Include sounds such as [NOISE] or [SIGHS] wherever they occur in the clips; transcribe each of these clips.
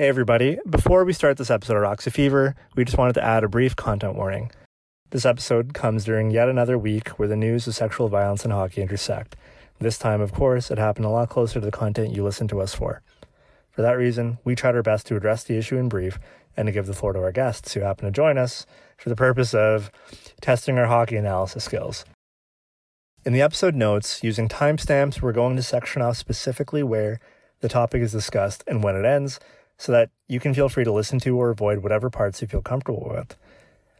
Hey, everybody. Before we start this episode of Roxy Fever, we just wanted to add a brief content warning. This episode comes during yet another week where the news of sexual violence in hockey intersect. This time, of course, it happened a lot closer to the content you listen to us for. For that reason, we tried our best to address the issue in brief and to give the floor to our guests who happen to join us for the purpose of testing our hockey analysis skills. In the episode notes, using timestamps, we're going to section off specifically where the topic is discussed and when it ends so that you can feel free to listen to or avoid whatever parts you feel comfortable with.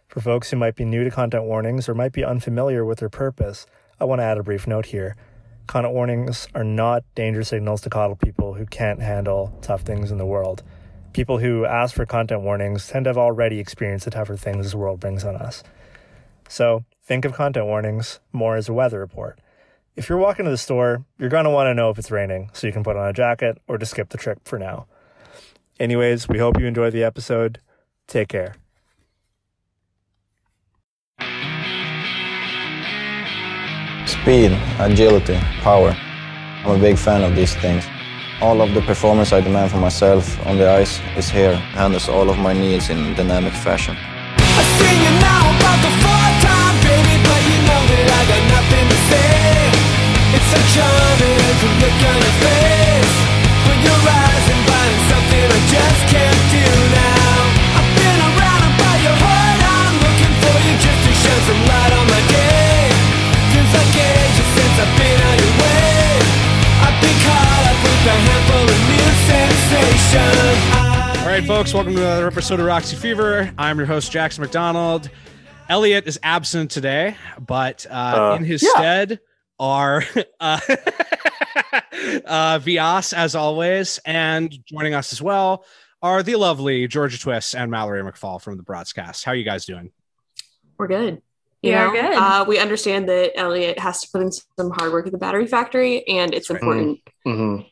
For folks who might be new to content warnings or might be unfamiliar with their purpose, I want to add a brief note here. Content warnings are not danger signals to coddle people who can't handle tough things in the world. People who ask for content warnings tend to have already experienced the tougher things this world brings on us. So, think of content warnings more as a weather report. If you're walking to the store, you're going to want to know if it's raining so you can put on a jacket or just skip the trip for now. Anyways, we hope you enjoy the episode. Take care. Speed, agility, power. I'm a big fan of these things. All of the performance I demand for myself on the ice is here, handles all of my needs in dynamic fashion. I sing you now about the four-time baby, but you know that I got nothing to say. It's so charming to look on your face All right, folks, welcome to another episode of Roxy Fever. I'm your host, Jackson McDonald. Elliot is absent today, but uh, Uh, in his yeah. stead are [LAUGHS] uh, uh, Vyas, as always, and joining us as well are the lovely Georgia Twist and Mallory McFall from the Broadcast. How are you guys doing? we're good. We You are know, good. Uh, we understand that Elliot has to put in some hard work at the battery factory, and it's That's right. important, Mm-hmm.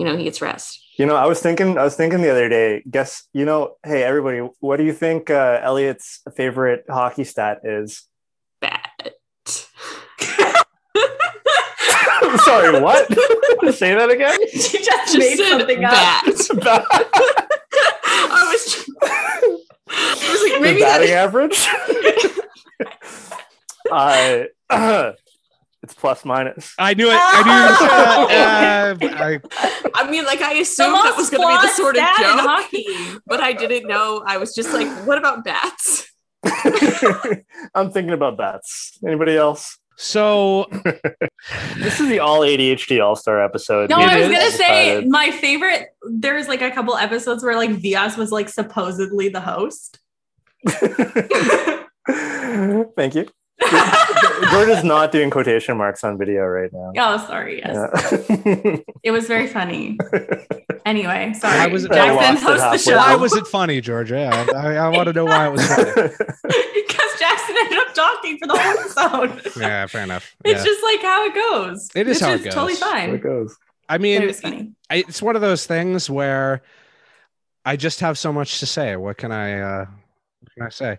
You know, he gets rest. You know, I was thinking, I was thinking the other day. Guess, you know, hey everybody, what do you think uh, Elliot's favorite hockey stat is? Bat. [LAUGHS] Sorry, what? [LAUGHS] Say that again. She just, Just made said something up. bad. [LAUGHS] I was, I was like, the batting that, average. [CLEARS THROAT] uh, it's plus minus. I knew it. I knew. Uh, [LAUGHS] I, I mean, like, I assumed that was going to be the sort of stat joke, hockey. but I didn't know. I was just like, what about bats? [LAUGHS] I'm thinking about bats. Anybody else? so [LAUGHS] This is the all ADHD All Star episode. No, It I was gonna say Decided. my favorite. There's like a couple episodes where like Vyas was like supposedly the host. Thank you. George is not doing quotation marks on video right now. Oh, sorry. Yes, Yeah. [LAUGHS] it was very funny. Anyway, sorry. Why was it- Jackson I lost it host the halfway. show. why was it funny, Georgia? I, I, I want to know why it was funny. [LAUGHS] because Jackson ended up talking for the whole episode. Yeah, fair enough. [LAUGHS] It's Yeah. just like how it goes. It is Which how it Totally goes. There fine. it goes. I mean, it was funny. I, it's one of those things where I just have so much to say. What can I uh what can I say?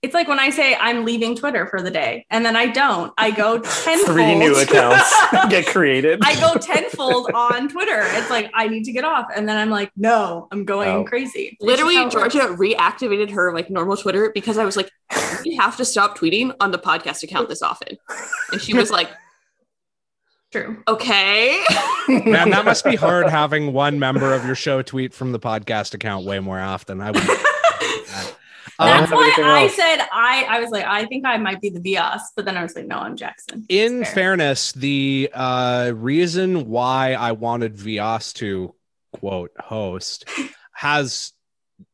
It's like when I say I'm leaving Twitter for the day, and then I don't. I go [LAUGHS] tenfold. Three new [LAUGHS] accounts [LAUGHS] get created. I go tenfold on Twitter. It's like I need to get off, and then I'm like, no, I'm going Oh. crazy. Literally, just works. Georgia reactivated her like normal Twitter because I was like, we have to stop tweeting on the podcast account this often. And she was like, True. okay. Man, that must be hard having one member of your show tweet from the podcast account way more often. I would I don't That's why I else. said I. I was like, I think I might be the Vyas, but then I was like, no, I'm Jackson. in fair. fairness, the uh, reason why I wanted Vyas to quote host [LAUGHS] has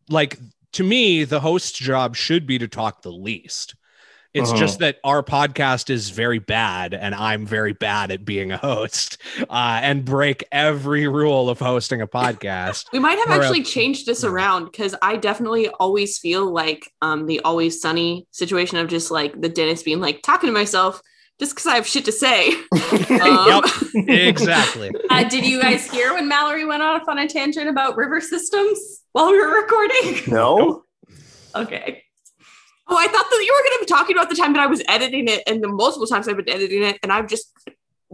like to me, the host's job should be to talk the least. It's Uh-huh. just that our podcast is very bad, and I'm very bad at being a host, uh, and break every rule of hosting a podcast. We might have Or a- actually changed this around because I definitely always feel like um, the always sunny situation of just like the dentist being like talking to myself just because I have shit to say. [LAUGHS] Um, Yep, exactly. [LAUGHS] Uh, did you guys hear when Mallory went off on a tangent about river systems while we were recording? no. okay. Oh, I thought that you were going to be talking about the time that I was editing it and the multiple times I've been editing it. And I've just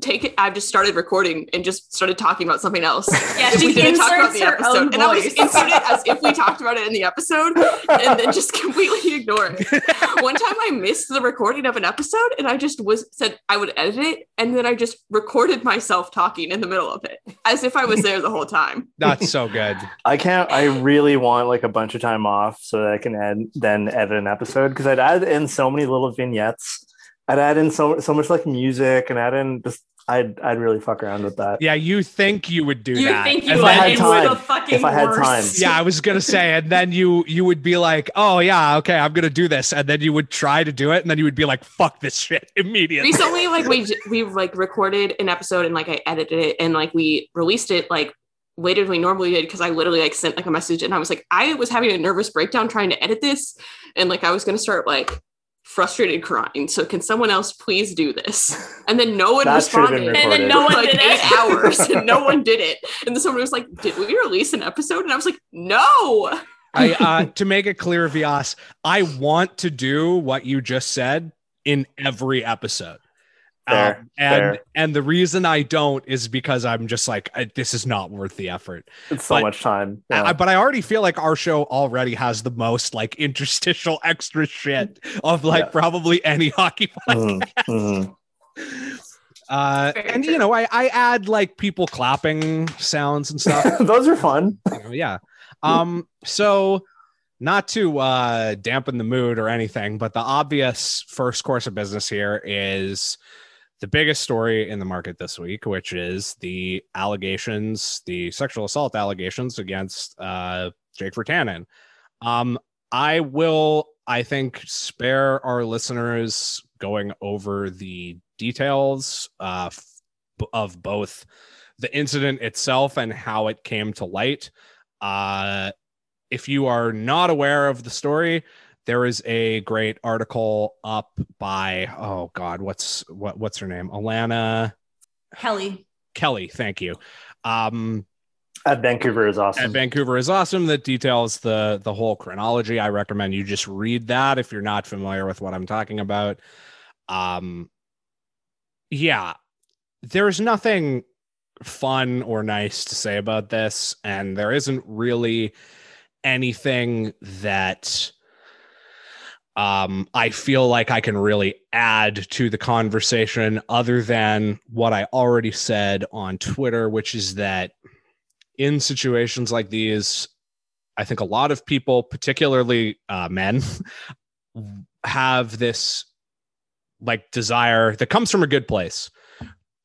take it. I've just started recording and just started talking about something else. Yeah, she we didn't talk about the episode, own and I was voice. insert it as if we talked about it in the episode, and then just [LAUGHS] completely ignore it. [LAUGHS] One time I missed the recording of an episode, and I just was said I would edit it, and then I just recorded myself talking in the middle of it, as if I was there the whole time. [LAUGHS] That's so good. I can't. I really want like a bunch of time off so that I can add, then edit an episode because I'd add in so many little vignettes. I'd add in so so much like music and add in just. I'd I'd really fuck around with that. Yeah, you think you would do You that. think you and If I would? had then- time- the fucking if I had worst. time. yeah, I was gonna say, and then you you would be like, oh yeah, okay, I'm gonna do this, and then you would try to do it, and then you would be like, fuck this shit [LAUGHS] immediately. recently like we we like recorded an episode and like i edited it and like we released it like later than we normally did because i literally like sent like a message and i was like i was having a nervous breakdown trying to edit this and like i was going to start like frustrated crying. So can someone else please do this? And then no one That should have been responded. And then no one like did eight it. hours and no [LAUGHS] one did it. And then someone was like did we release an episode? And i was like no. I uh, to make it clear, Vyas, I want to do what you just said in every episode. Fair, Um, and fair. and the reason I don't is because I'm just like I, this is not worth the effort. It's so But- much time. I- but I already feel like our show already has the most like interstitial [LAUGHS] extra shit of like Yeah. probably any [LAUGHS] hockey Mhm, mhm. [LAUGHS] Uh, and you know, I, I add like people clapping sounds and stuff. Those are fun. you know, yeah. Um, so not to uh dampen the mood or anything, but the obvious first course of business here is the biggest story in the market this week, which is the allegations, the sexual assault allegations against uh Jake Virtanen. Um, I will, I think, spare our listeners going over the details uh, of both the incident itself and how it came to light. Uh, if you are not aware of the story, there is a great article up by oh god, what's what what's her name? Alana Kelly. Kelly. Thank you. Um, At Vancouver is at awesome. Vancouver is awesome that details the the whole chronology. I recommend you just read that if you're not familiar with what I'm talking about. Um yeah, there's nothing fun or nice to say about this and there isn't really anything that um I feel like I can really add to the conversation other than what I already said on Twitter which is that in situations like these, I think a lot of people, particularly uh, men, [LAUGHS] have this like desire that comes from a good place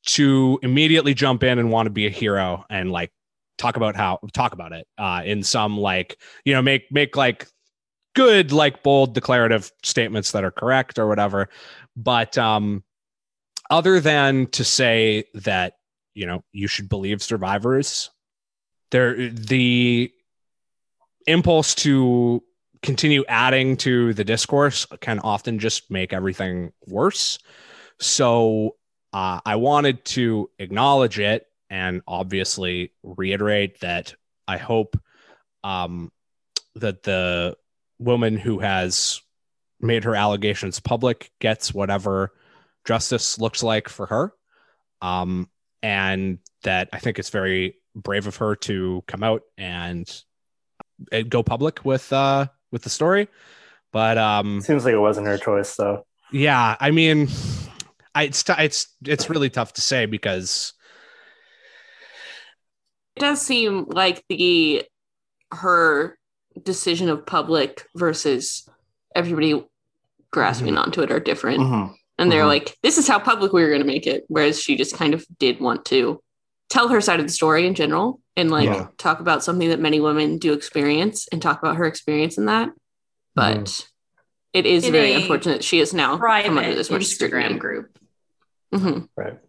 to immediately jump in and want to be a hero and like talk about how talk about it uh, in some like you know make make like good like bold declarative statements that are correct or whatever. But um other than to say that you know you should believe survivors there the impulse to continue adding to the discourse can often just make everything worse. So uh, i wanted to acknowledge it and obviously reiterate that i hope um, that the woman who has made her allegations public gets whatever justice looks like for her um, and that i think it's very brave of her to come out and, and go public with uh with the story but um Seems like it wasn't her choice, though. yeah i mean I, it's t- it's it's really tough to say because it does seem like the her decision of public versus everybody grasping onto it are different Mhm. and they're Mhm. like this is how public we were going to make it whereas she just kind of did want to tell her side of the story in general and like Yeah. talk about something that many women do experience and talk about her experience in that but it is In very a unfortunate she is now come under Private this much Instagram scrutiny group Mhm. Right.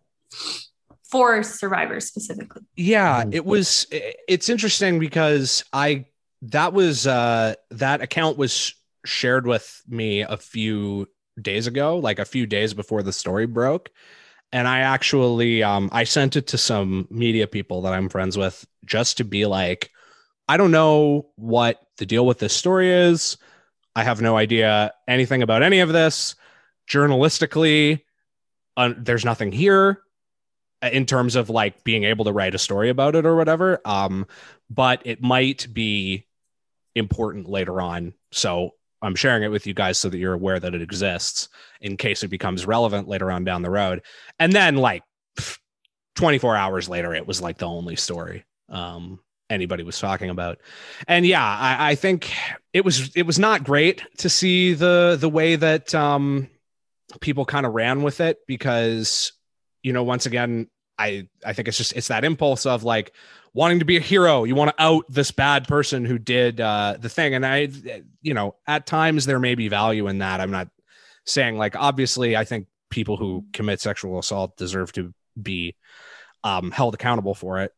for survivors specifically. yeah Mhm. it was it's interesting because i that was uh that account was shared with me a few days ago like a few days before the story broke. And i actually um i sent it to some media people that i'm friends with just to be like i don't know what the deal with this story is. I have no idea anything about any of this. Journalistically uh, there's nothing here in terms of like being able to write a story about it or whatever. Um, but it might be important later on. So I'm sharing it with you guys so that you're aware that it exists in case it becomes relevant later on down the road. And then like 24 hours later, it was like the only story um, anybody was talking about. And yeah, I, I think it was it was not great to see the the way that um, people kind of ran with it because you know once again I I think it's just it's that impulse of like wanting to be a hero. You want to out this bad person who did uh, the thing, and I, you know, at times there may be value in that. I'm not saying like obviously I think people who commit sexual assault deserve to be um, held accountable for it.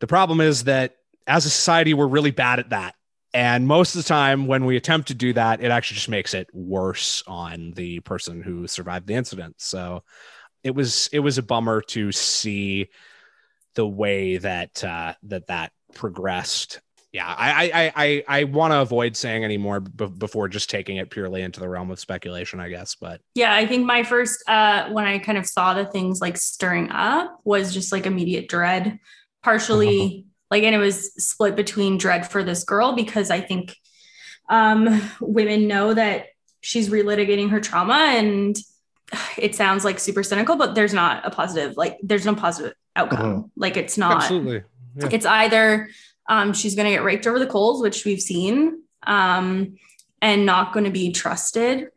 The problem is that as a society we're really bad at that. And most of the time, when we attempt to do that, it actually just makes it worse on the person who survived the incident. So, it was it was a bummer to see the way that uh, that that progressed. Yeah, I I I I want to avoid saying any more b- before just taking it purely into the realm of speculation, I guess. But Yeah, I think my first uh when I kind of saw the things like stirring up was just like immediate dread, partially like and it was split between dread for this girl because I think um women know that she's relitigating her trauma and [SIGHS] it sounds like super cynical, but there's not a positive, like there's no positive outcome. Like it's not absolutely, Yeah. it's either um, she's going to get raked over the coals, which we've seen, um, and not going to be trusted.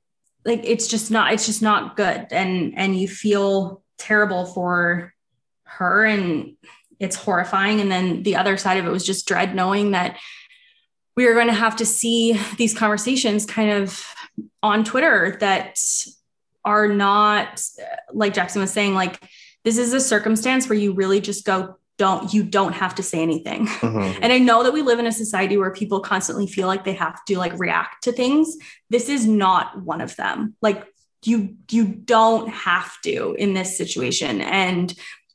Like it's just not. It's just not good, and and you feel terrible for her, and it's horrifying. And then the other side of it was just dread, knowing that we are going to have to see these conversations kind of on Twitter that are not like Jackson was saying, like this is a circumstance where you really just go don't you don't have to say anything. Mhm. and i know that we live in a society where people constantly feel like they have to like react to things. This is not one of them. Like you you don't have to in this situation. And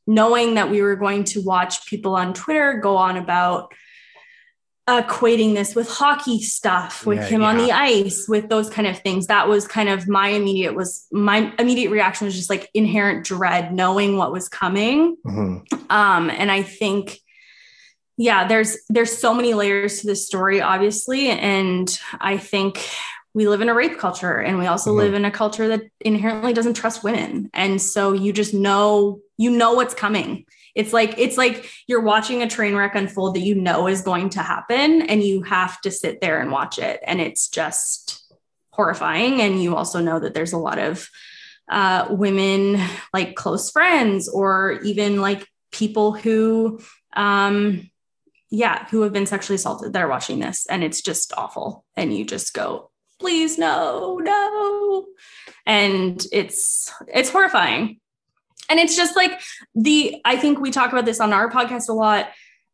knowing that we were going to watch people on twitter go on about equating this with hockey stuff with Yeah, him on the ice with those kind of things. That was kind of my immediate was my immediate reaction was just like inherent dread knowing what was coming. Mhm. um and i think yeah there's there's so many layers to this story obviously. And i think we live in a rape culture and we also Mhm. live in a culture that inherently doesn't trust women. And so you just know you know what's coming it's like it's like you're watching a train wreck unfold that you know is going to happen and you have to sit there and watch it. And it's just horrifying. And you also know that there's a lot of uh, women like close friends or even like people who um yeah who have been sexually assaulted that are watching this. And it's just awful. And you just go please no no. And it's it's horrifying and it's just like the i think we talk about this on our podcast a lot.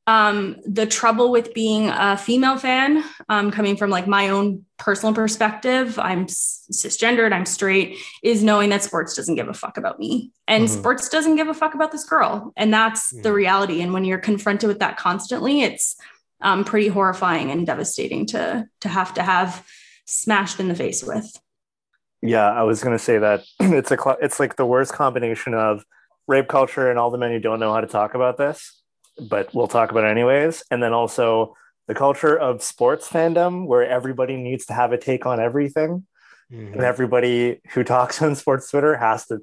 Um the trouble with being a female fan um coming from like my own personal perspective i'm cisgendered i'm straight is knowing that sports doesn't give a fuck about me. And Mhm. sports doesn't give a fuck about this girl. And that's the reality. And when you're confronted with that constantly it's um, pretty horrifying and devastating to to have to have smashed in the face with Yeah, I was gonna say that [CLEARS THROAT] it's a cl- it's like the worst combination of rape culture and all the men who don't know how to talk about this, but we'll talk about it anyways, and then also the culture of sports fandom where everybody needs to have a take on everything, Mhm. and everybody who talks [LAUGHS] on sports Twitter has to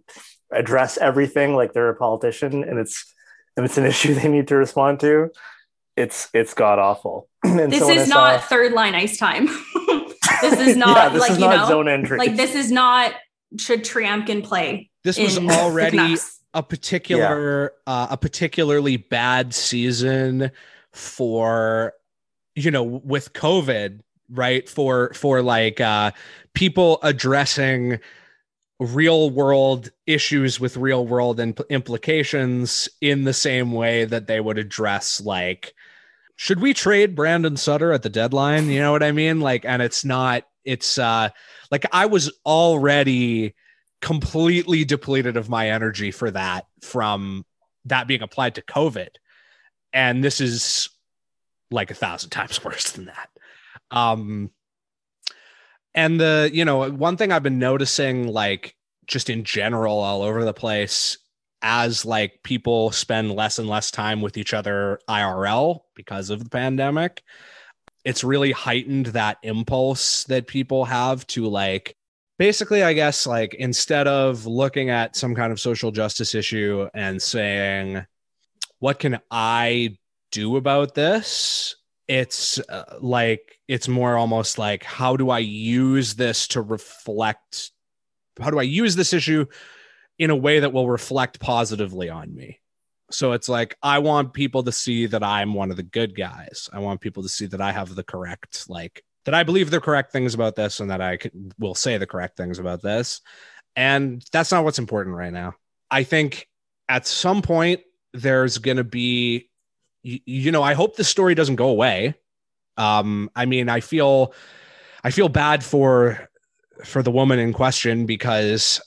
address everything like they're a politician, and it's and it's an [LAUGHS] issue they need to respond to. It's it's god awful. [CLEARS THROAT] this so is not saw- third line ice time [LAUGHS] this is [LAUGHS] not yeah, this like is you not know zone entry. like this is not should Tryamkin play this was [LAUGHS] already a particular uh, a particularly bad season for you know with covid right? For for like uh people addressing real world issues with real world impl- implications in the same way that they would address like should we trade Brandon Sutter at the deadline? You know what i mean? Like and it's not it's uh like i was already completely depleted of my energy for that from that being applied to COVID. And this is like a thousand [LAUGHS] times worse than that. Um, and the, you know, one thing I've been noticing, like just in general, all over the place, as like people spend less and less time with each other IRL because of the pandemic, it's really heightened that impulse that people have to like basically i guess like instead of looking at some kind of social justice issue and saying what can i do about this? it's uh, like it's more almost like how do i use this to reflect how do i use this issue in a way that will reflect positively on me so it's like I want people to see that I'm one of the good guys. I want people to see that I have the correct like that I believe the correct things about this and that I can, will say the correct things about this. And that's not what's important right now. I think at some point there's going to be you, you know, I hope the story doesn't go away. Um I mean, I feel I feel bad for for the woman in question because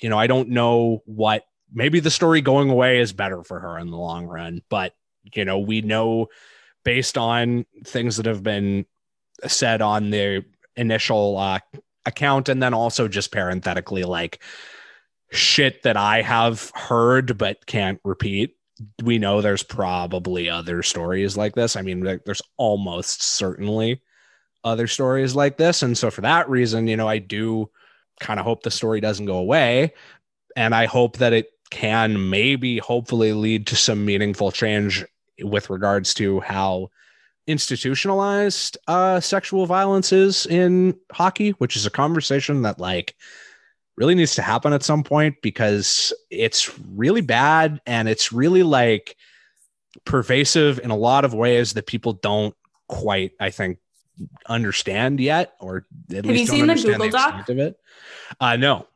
you know, I don't know what maybe the story going away is better for her in the long run. But, you know, we know based on things that have been said on the initial uh, account and then also just parenthetically like shit that I have heard but can't repeat. We know there's probably other stories like this. I mean, there's almost certainly other stories like this. And so for that reason, you know, I do kind of hope the story doesn't go away. And I hope that it can maybe hopefully lead to some meaningful change with regards to how institutionalized uh, sexual violence is in hockey, which is a conversation that like really needs to happen at some point because it's really bad and it's really like pervasive in a lot of ways that people don't quite, I think, understand yet, or at Have least you don't seen the Google Doc? extent of it. Uh, no,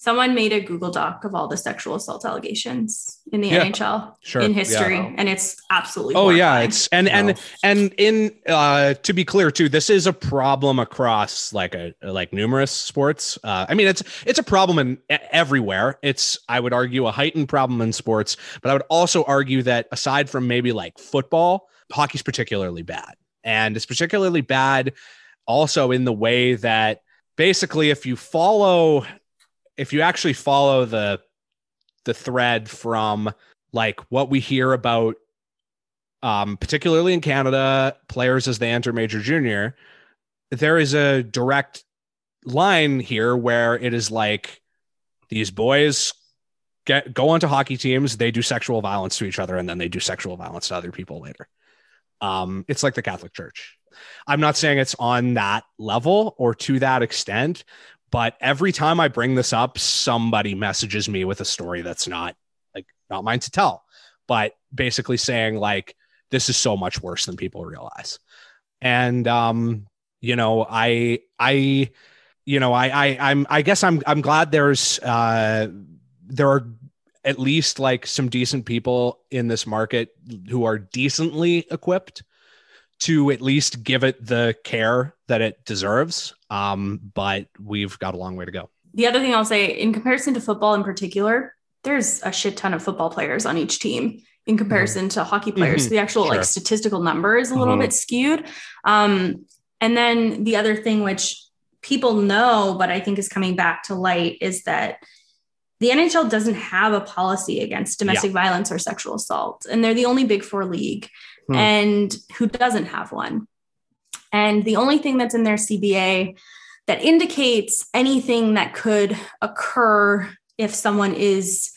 Someone made a Google Doc of all the sexual assault allegations in the Yeah, NHL sure, in yeah. history, and it's absolutely. Oh yeah, it's and and No. and in uh to be clear too, this is a problem across like a like numerous sports. Uh I mean it's it's a problem in everywhere. It's I would argue a heightened problem in sports, but I would also argue that aside from maybe like football, hockey's particularly bad. And it's particularly bad also in the way that basically if you follow if you actually follow the the thread from like what we hear about um, particularly in Canada, players as they enter major junior, there is a direct line here where it is like these boys get go onto hockey teams, they do sexual violence to each other, and then they do sexual violence to other people later. Um, it's like the Catholic Church. I'm not saying it's on that level or to that extent, but every time I bring this up, somebody messages me with a story that's not like not mine to tell, but basically saying like this is so much worse than people realize. And um, you know, I I you know, I I I'm I guess I'm I'm glad there's uh there are at least like some decent people in this market who are decently equipped to at least give it the care that it deserves. Um, but we've got a long way to go. the other thing I'll say in comparison to football in particular, there's a shit ton of football players on each team in comparison to hockey players. Mhm. So the actual Sure. like statistical number is a little Mhm. bit skewed. Um, and then the other thing which people know, but I think is coming back to light is that the NHL doesn't have a policy against domestic violence or sexual assault. And they're the only big four league Hmm. and who doesn't have one. And the only thing that's in their CBA that indicates anything that could occur if someone is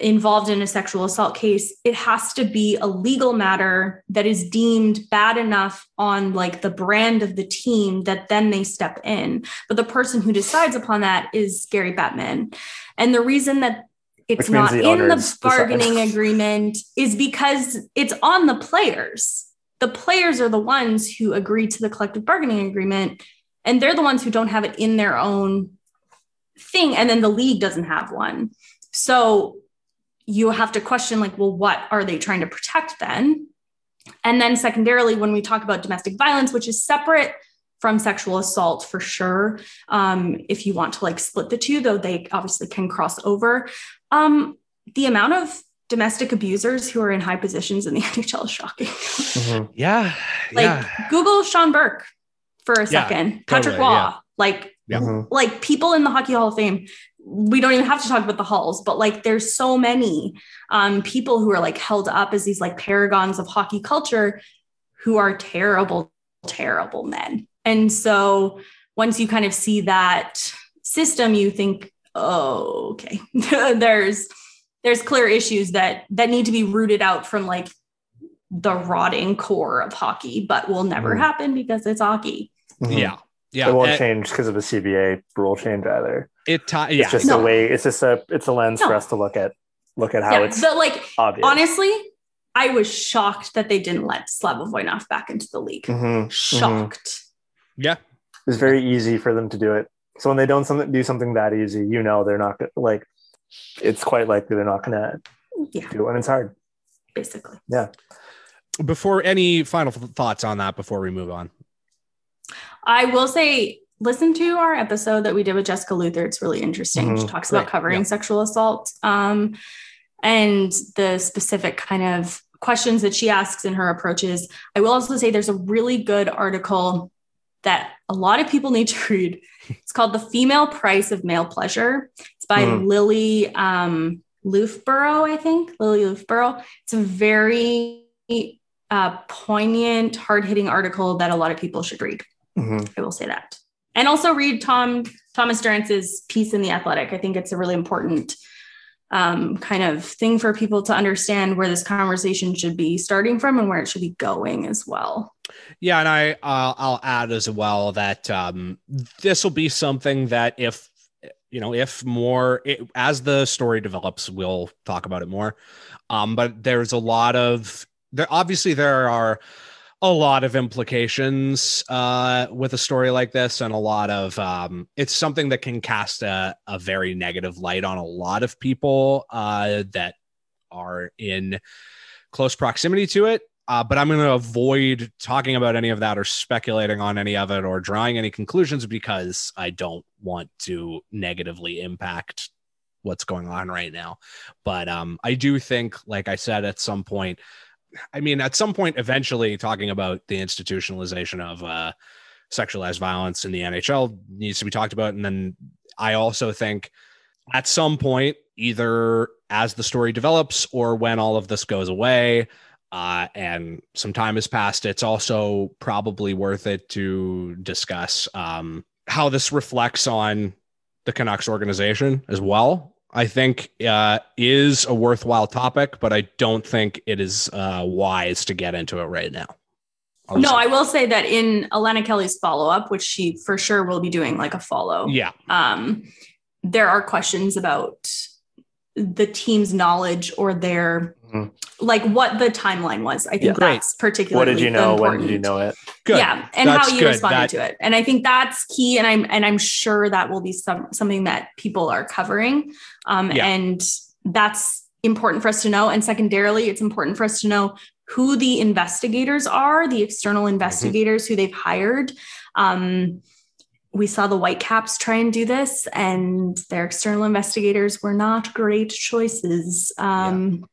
involved in a sexual assault case it has to be a legal matter that is deemed bad enough on like the brand of the team that then they step in but the person who decides upon that is Gary Bettman and the reason that it's Which not the in the bargaining decide. [LAUGHS] agreement is because it's on the players the players are the ones who agree to the collective bargaining agreement and they're the ones who don't have it in their own thing and then the league doesn't have one so you have to question like well what are they trying to protect then and then secondarily when we talk about domestic violence which is separate from sexual assault for sure um, if you want to like split the two though they obviously can cross over um, the amount of domestic abusers who are in high positions in the [LAUGHS] nhl is shocking Mhm. Yeah. like yeah. google sean burke for a Yeah, second patrick totally, roy yeah. like Yeah. Mhm. like people in the hockey hall of fame we don't even have to talk about the halls, but like there's so many um, people who are like held up as these like paragons of hockey culture who are terrible, terrible men. And so once you kind of see that system, you think, oh, okay, [LAUGHS] there's there's clear issues that that need to be rooted out from like the rotting core of hockey, but will never Mhm. happen because it's hockey. Mhm. Yeah. Yeah. it won't and change because of a CBA rule change either. It ti- yeah. It's just No. a way. It's just a. It's a lens for us to look at. Look at how yeah, it's but like obvious. honestly, I was shocked that they didn't let Slava Voinov back into the league. Mhm. Shocked. yeah. It's very easy for them to do it. So when they don't something, do something that easy, you know they're not like. It's quite likely they're not gonna Yeah, do it, and it's hard. basically. Yeah. Before any final thoughts on that before we move on. I will say, listen to our episode that we did with Jessica Luther. It's really interesting. She Mhm. talks about Right, covering yeah. sexual assault um, and the specific kind of questions that she asks in her approaches. I will also say there's a really good article that a lot of people need to [LAUGHS] read. It's called The Female Price of Male Pleasure. It's by Mhm. Lily um, Loofborough, I think. Lili Loofbourow. It's a very uh, poignant, hard hitting article that a lot of people should read. Mhm. I will say that. And also read Tom Thomas Drance's piece in the Athletic. I think it's a really important um, kind of thing for people to understand where this conversation should be starting from and where it should be going as well. Yeah, and I I'll add as well that um, this will be something that if you know if more it, as the story develops, we'll talk about it more. Um, but there's a lot of there. Obviously, there are a lot of implications uh, with a story like this, and a lot of um, it's something that can cast a, a very negative light on a lot of people uh, that are in close proximity to it. Uh, but I'm going to avoid talking about any of that or speculating on any of it or drawing any conclusions because I don't want to negatively impact what's going on right now. But um, I do think, like I said, at some point, I mean, at some point, eventually, talking about the institutionalization of uh, sexualized violence in the NHL needs to be talked about. And then I also think at some point, either as the story develops or when all of this goes away, uh, and some time has passed, it's also probably worth it to discuss um, how this reflects on the Canucks organization as well. I think uh, is a worthwhile topic, but I don't think it is uh, wise to get into it right now. I'll No, I will say that in Alana Kelly's follow up, which she for sure will be doing like a follow, yeah, um, there are questions about the team's knowledge or their Mhm. like what the timeline was. I think Yeah. Great. that's particularly What did you the know? When did important- you know it? good. Yeah, and That's how you good. responded That- to it, and I think that's key. And I'm and I'm sure that will be some something that people are covering, um, Yeah. and that's important for us to know. And secondarily, it's important for us to know who the investigators are, the external Mm-hmm. investigators who they've hired. Um, we saw the Whitecaps try and do this, and their external investigators were not great choices. Um,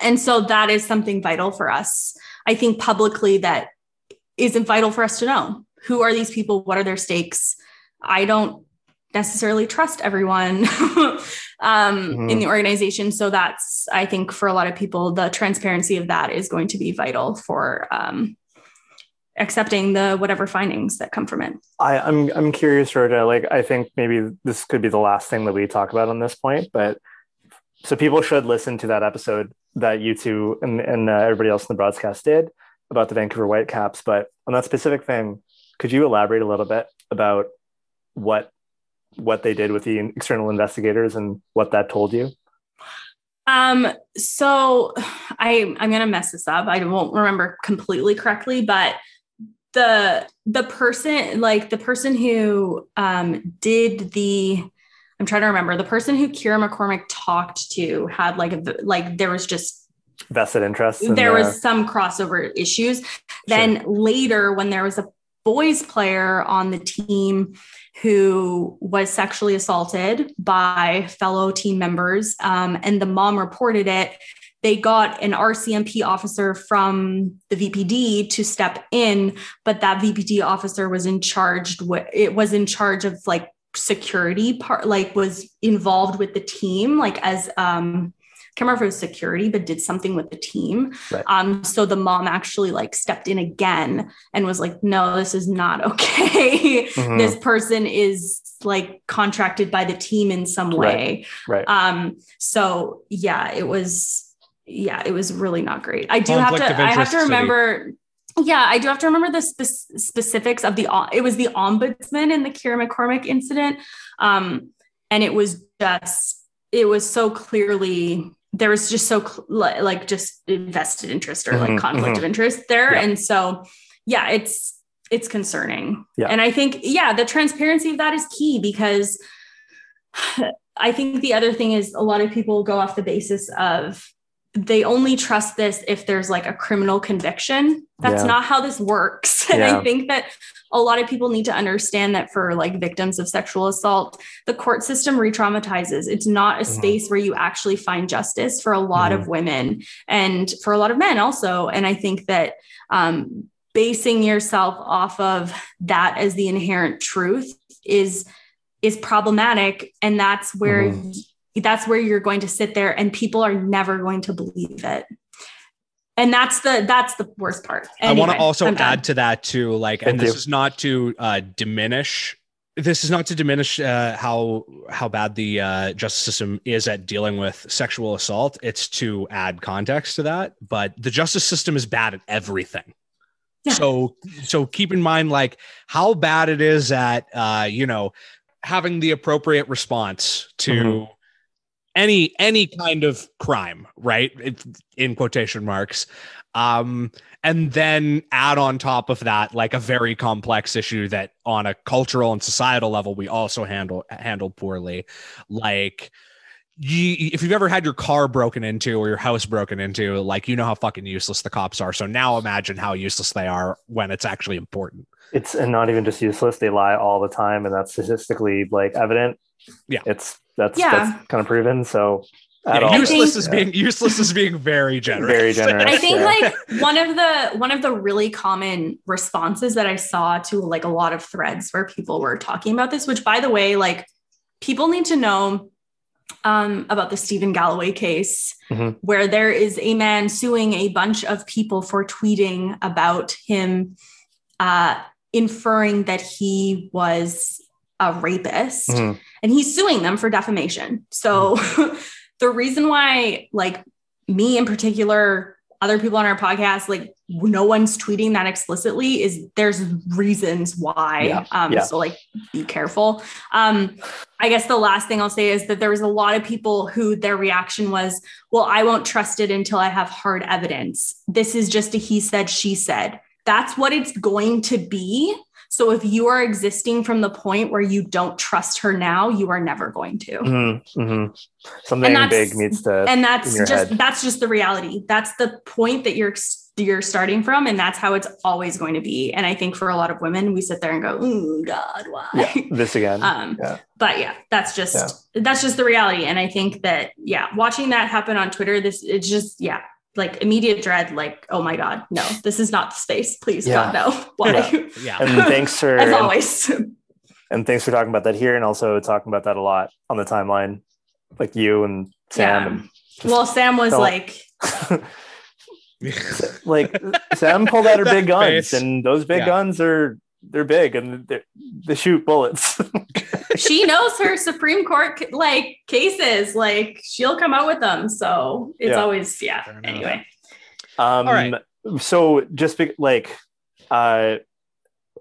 And so that is something vital for us. I think publicly that isn't vital for us to know. Who are these people? What are their stakes? I don't necessarily trust everyone [LAUGHS] um, Mhm. in the organization. So that's, I think, for a lot of people, the transparency of that is going to be vital for um, accepting the whatever findings that come from it. I, I'm I'm curious, Roja. Like, I think maybe this could be the last thing that we talk about on this point, but so people should listen to that episode that you two and, and uh, everybody else in the broadcast did about the Vancouver Whitecaps. But on that specific thing, could you elaborate a little bit about what what they did with the external investigators and what that told you? Um, so I I'm gonna mess this up. I won't remember completely correctly, but the the person like the person who um did the I'm trying to remember the person who Ciara McCormack talked to had like a like there was just Vested interests. in there the- was some crossover issues. Then later, when there was a boys player on the team who was sexually assaulted by fellow team members, um, and the mom reported it, they got an RCMP officer from the VPD to step in, but that VPD officer was in charge. It was in charge of like security part like was involved with the team like as um I can't remember if it was security, but did something with the team. Right. Um, so the mom actually like stepped in again and was like, no, this is not [LAUGHS] okay. Mhm. This person is like contracted by the team in some way. Right. Um, so yeah, it was yeah, it was really not great. I do have to I have interest to city. Yeah, I do have to remember the spe- specifics of the it was the ombudsman in the Ciara McCormack incident. Um, and it was just it was so clearly there was just so cl- like just invested interest or like conflict mhm. of interest there Yeah. and so yeah it's it's concerning Yeah. and i think yeah the transparency of that is key because [SIGHS] i think the other thing is a lot of people go off the basis of they only trust this if there's like a criminal conviction that's Yeah. not how this works [LAUGHS] and Yeah. i think that a lot of people need to understand that for like victims of sexual assault the court system re-traumatizes it's not a Mhm. space where you actually find justice for a lot of women and for a lot of men also and i think that um, basing yourself off of that as the inherent truth is is problematic and that's where Mhm. Y- that's where you're going to sit there and people are never going to believe it and that's the that's the worst part I want to also I'm done. add to that too, like, Thank and this you. is not to uh, diminish. This is not to diminish uh, how how bad the uh, justice system is at dealing with sexual assault. It's to add context to that. But the justice system is bad at everything. Yeah. So so keep in mind like how bad it is at uh, you know having the appropriate response to Mhm. Any any kind of crime, right? In quotation marks. Um, and then add on top of that like a very complex issue that on a cultural and societal level we also handle handle poorly like you, if you've ever had your car broken into or your house broken into like you know how fucking useless the cops are so now imagine how useless they are when it's actually important It's and not even just useless. They lie all the time, and that's statistically like evident. Yeah. It's that's Yeah. that's kind of proven. So at Yeah, all, useless think- is being useless is being very generous Very generous. I think Yeah. like [LAUGHS] one of the one of the really common responses that I saw to like a lot of threads where people were talking about this, which by the way, like people need to know um, about the Steven Galloway case, Mhm. where there is a man suing a bunch of people for tweeting about him, uh, inferring that he was a rapist Mhm. and he's suing them for defamation. So [LAUGHS] the reason why like me in particular, other people on our podcast, like no one's tweeting that explicitly is there's reasons why. Yeah, Um yeah. so like be careful. Um I guess the last thing I'll say is that there was a lot of people who their reaction was, well, I won't trust it until I have hard evidence. This is just a he said, she said. That's what it's going to be. So if you are existing from the point where you don't trust her now, you are never going to. Mhm, mhm. something big needs to. And that's just head. that's just the reality. That's the point that you're you're starting from and that's how it's always going to be. And I think for a lot of women we sit there and go, "Ooh, god, why?" yeah, this again. um Yeah. but yeah that's just that's just the reality and i think that yeah watching that happen on twitter this it's just yeah like immediate dread like oh my god no this is not the space please Yeah. god no [LAUGHS] why yeah and thanks for [LAUGHS] as and, always [LAUGHS] and thanks for talking about that here, and also talking about that a lot on the timeline, like you and Sam. Yeah, well sam was Don't- like like Sam pulled out her That big guns, face. and those big Yeah. guns are they're big and they're, they shoot bullets. [LAUGHS] she knows her supreme court like cases like she'll come out with them so it's Yeah. always yeah anyway Um, All right. So just be, like, uh,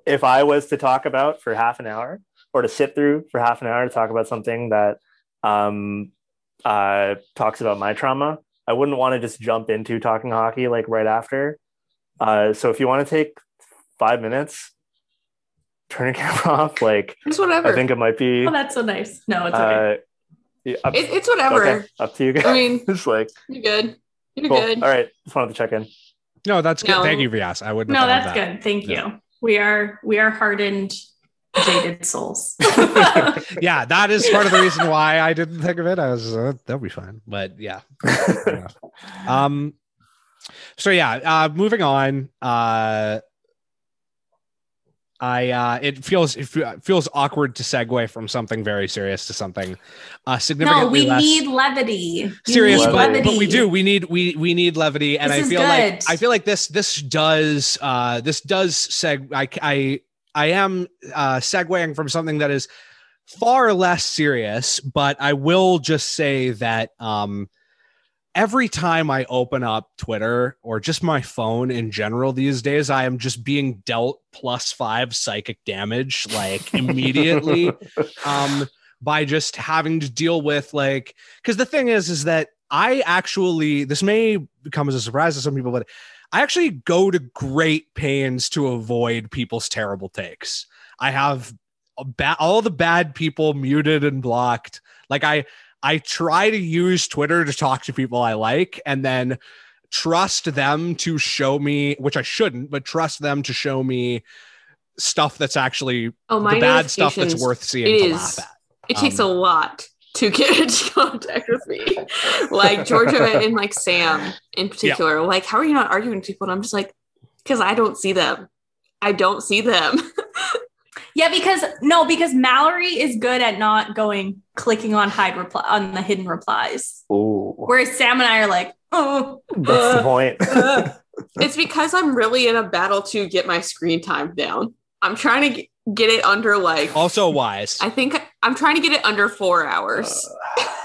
if I was to talk about for half an hour or to sit through for half an hour to talk about something that um, uh, talks about my trauma, I wouldn't want to just jump into talking hockey like right after. Uh, so if you want to take five minutes, turn your [LAUGHS] camera off. Like It's whatever. I think it might be. oh that's so nice no it's okay Uh, yeah, up, it, it's whatever. okay, up to you guys. I mean, [LAUGHS] it's like you're good. You're cool. good. All right, just wanted to check in. no that's good No. thank you Vyas. i wouldn't no have that's thought of good thank Yeah. you we are we are hardened jaded souls [LAUGHS] yeah that is part of the reason why i didn't think of it i was uh, that'll be fine but yeah um so yeah uh moving on uh I uh, it feels it feels awkward to segue from something very serious to something uh, significantly No, we less need levity. Serious, need but, levity. but we do. We need we we need levity, and This I feel like. I feel like this this does uh this does seg. I I I am uh segueing from something that is far less serious, but I will just say that um every time I open up Twitter or just my phone in general these days, I am just being dealt plus five psychic damage like [LAUGHS] immediately um by just having to deal with like because the thing is is that I actually this may come as a surprise to some people, but I actually go to great pains to avoid people's terrible takes. I have ba- all the bad people muted and blocked. Like I I try to use Twitter to talk to people I like and then trust them to show me, which I shouldn't, but trust them to show me stuff that's actually Oh, my the bad stuff that's worth seeing it to is- laugh at. It takes Um, a lot to get into [LAUGHS] contact with me. Like Georgia [LAUGHS] and like Sam in particular. Like, how are you not arguing with people? And I'm just like, because I don't see them. I don't see them. [LAUGHS] Yeah, because no, because Mallory is good at not going clicking on hide reply on the hidden replies. Ooh, Whereas Sam and I are like, oh, that's the uh, point. Uh. [LAUGHS] it's because I'm really in a battle to get my screen time down. I'm trying to get it under like, Also wise. I think I'm trying to get it under four hours. Uh. [LAUGHS]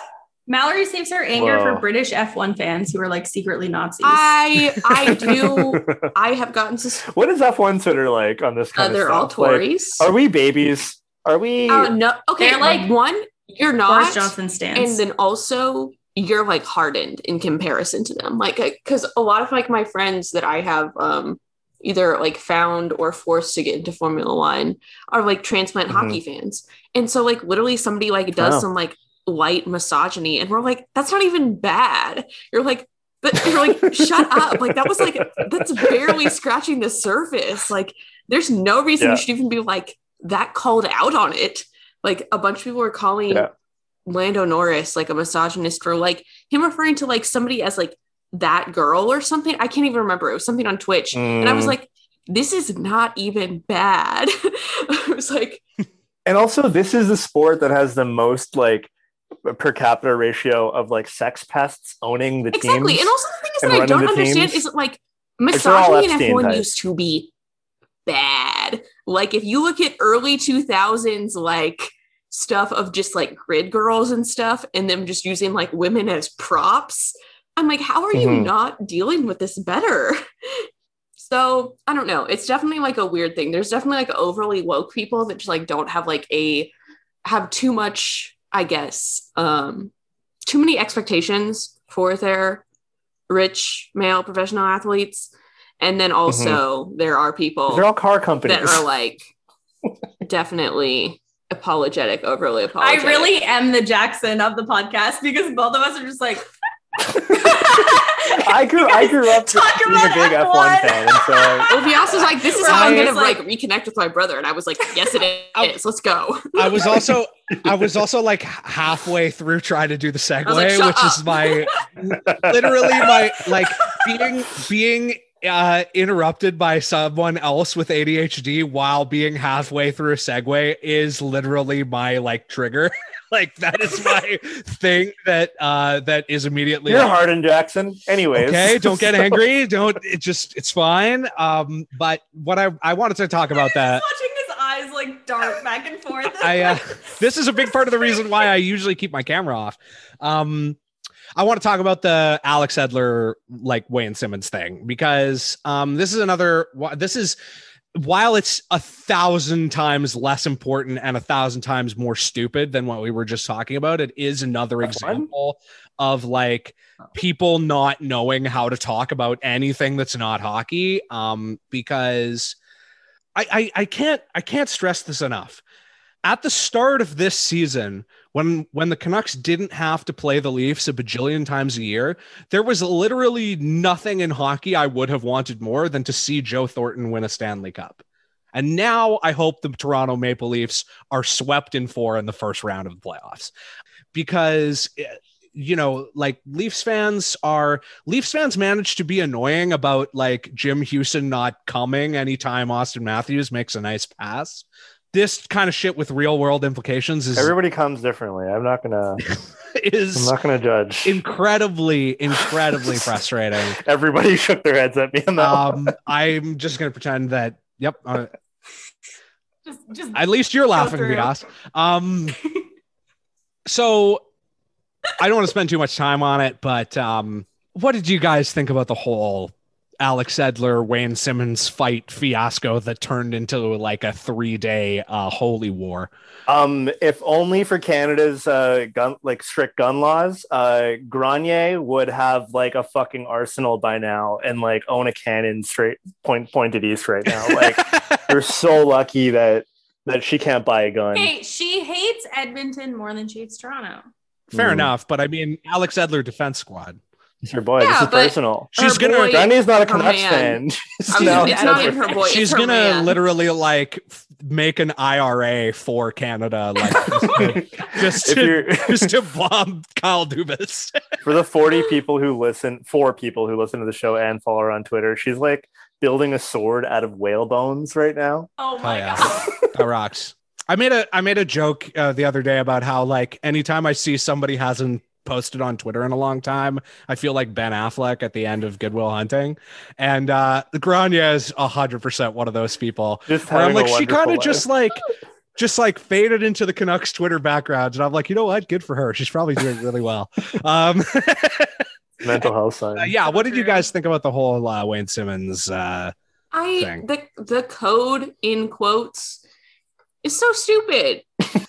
Mallory saves her anger Whoa. for British F1 fans who are like secretly Nazis. I I do. [LAUGHS] I have gotten sus- what is F1 Twitter like on this uh, kind of they're all stuff? Like, Tories. are we babies? Are we? Oh no. Okay, They're like like one, you're Boris not, Johnson and then also you're like hardened in comparison to them. Like, because a lot of like my friends that I have um either like found or forced to get into Formula One are like transplant Mhm. hockey fans, and so like literally somebody like does Oh. some like light misogyny, and we're like, that's not even bad. You're like. But you're like, shut [LAUGHS] up. Like, that was like, that's barely scratching the surface. Like, there's no reason Yeah. you should even be like that called out on it. Like, a bunch of people were calling Yeah. Lando Norris like a misogynist for like him referring to like somebody as like that girl or something. I can't even remember. It was something on Twitch. And I was Mm. like, this is not even bad. [LAUGHS] I was like, [LAUGHS] and also, this is the sport that has the most like per capita ratio of like sex pests owning the team. exactly. And also the thing is that I don't understand teams. is like misogyny F1 types. used to be bad. Like if you look at early 2000s like stuff of just like grid girls and stuff and them just using like women as props, I'm like, how are you Mhm. not dealing with this better? [LAUGHS] So I don't know. It's definitely like a weird thing. There's definitely like overly woke people that just like don't have like a have too much, I guess, um, too many expectations for their rich male professional athletes. And then mm-hmm. also there are people They're all car companies. that are like [LAUGHS] definitely apologetic, overly apologetic. I really am the Jackson of the podcast because both of us are just like. I grew I grew up [LAUGHS] Talk being a big F1 F1. fan, and so Well, Vyas was like, "This is how I'm gonna like- like reconnect with my brother," and I was like, "Yes, it oh. is. I- Let's go." I was also I was also [LAUGHS] like halfway through trying to do the segue, like, "Shut which is my literally my like being being uh interrupted by someone else with ADHD while being halfway through a segue is literally my like trigger. [LAUGHS] like that is my [LAUGHS] thing that uh that is immediately you're like, Harden Jackson. Anyways, okay don't get [LAUGHS] So- angry don't it just it's fine um but what i i wanted to talk about that Watching his eyes like dart back and forth. I uh, this is a big part of the reason why I usually keep my camera off. Um, I want to talk about the Alex Edler like Wayne Simmonds thing because um, this is another. This is while it's a thousand times less important and a thousand times more stupid than what we were just talking about. It is another F1? example of like people not knowing how to talk about anything that's not hockey. Um, because I, I I can't I can't stress this enough. At the start of this season, when when the Canucks didn't have to play the Leafs a bajillion times a year, there was literally nothing in hockey I would have wanted more than to see Joe Thornton win a Stanley Cup. And now I hope the Toronto Maple Leafs are swept in four in the first round of the playoffs because eh, you know, like Leafs fans are Leafs fans manage to be annoying about like Jim Hughson not coming anytime Auston Matthews makes a nice pass. This kind of shit with real world implications is Everybody comes differently. I'm not gonna. [LAUGHS] is I'm not gonna judge. incredibly, incredibly [LAUGHS] frustrating. Everybody shook their heads at me on that. Um, [LAUGHS] I'm just gonna pretend that. Yep. Uh, Just, just at least you're laughing, through. Bias. Um, so I don't want to spend too much time on it, but um, what did you guys think about the whole Alex Edler Wayne Simmonds fight fiasco that turned into like a three day uh, holy war? Um, if only for Canada's uh, gun like strict gun laws, uh, Grenier would have like a fucking arsenal by now and like own a cannon straight point pointed east right now. [LAUGHS] Like you're so lucky that that she can't buy a gun. Hey, she hates Edmonton more than she hates Toronto. Fair Mm. enough, but I mean Alex Edler defense squad. It's her boy. Yeah, this is personal. She's gonna boy- Granny's not a Canucks fan. She's I [LAUGHS] gonna- it's not even her boy. She's it's her gonna man. literally like f- make an IRA for Canada, like [LAUGHS] just to, just to, you're- [LAUGHS] just to bomb Kyle Dubas. for the 40 people who listen, four people who listen to the show and follow her on Twitter, she's like building a sword out of whale bones right now. Oh Oh my yeah, god. that rocks. I made a I made a joke uh, the other day about how like anytime I see somebody hasn't posted on Twitter in a long time, I feel like Ben Affleck at the end of Good Will Hunting, and uh, the Grania is a hundred percent one of those people. Just Where I'm like, she kind of just like. Just like faded into the Canucks Twitter background, and I'm like, you know what? Good for her. She's probably doing really well. [LAUGHS] Um, [LAUGHS] mental health sign. uh, yeah. What did you guys think about the whole uh, Wayne Simmonds? Uh, I thing. the the code in quotes is so stupid.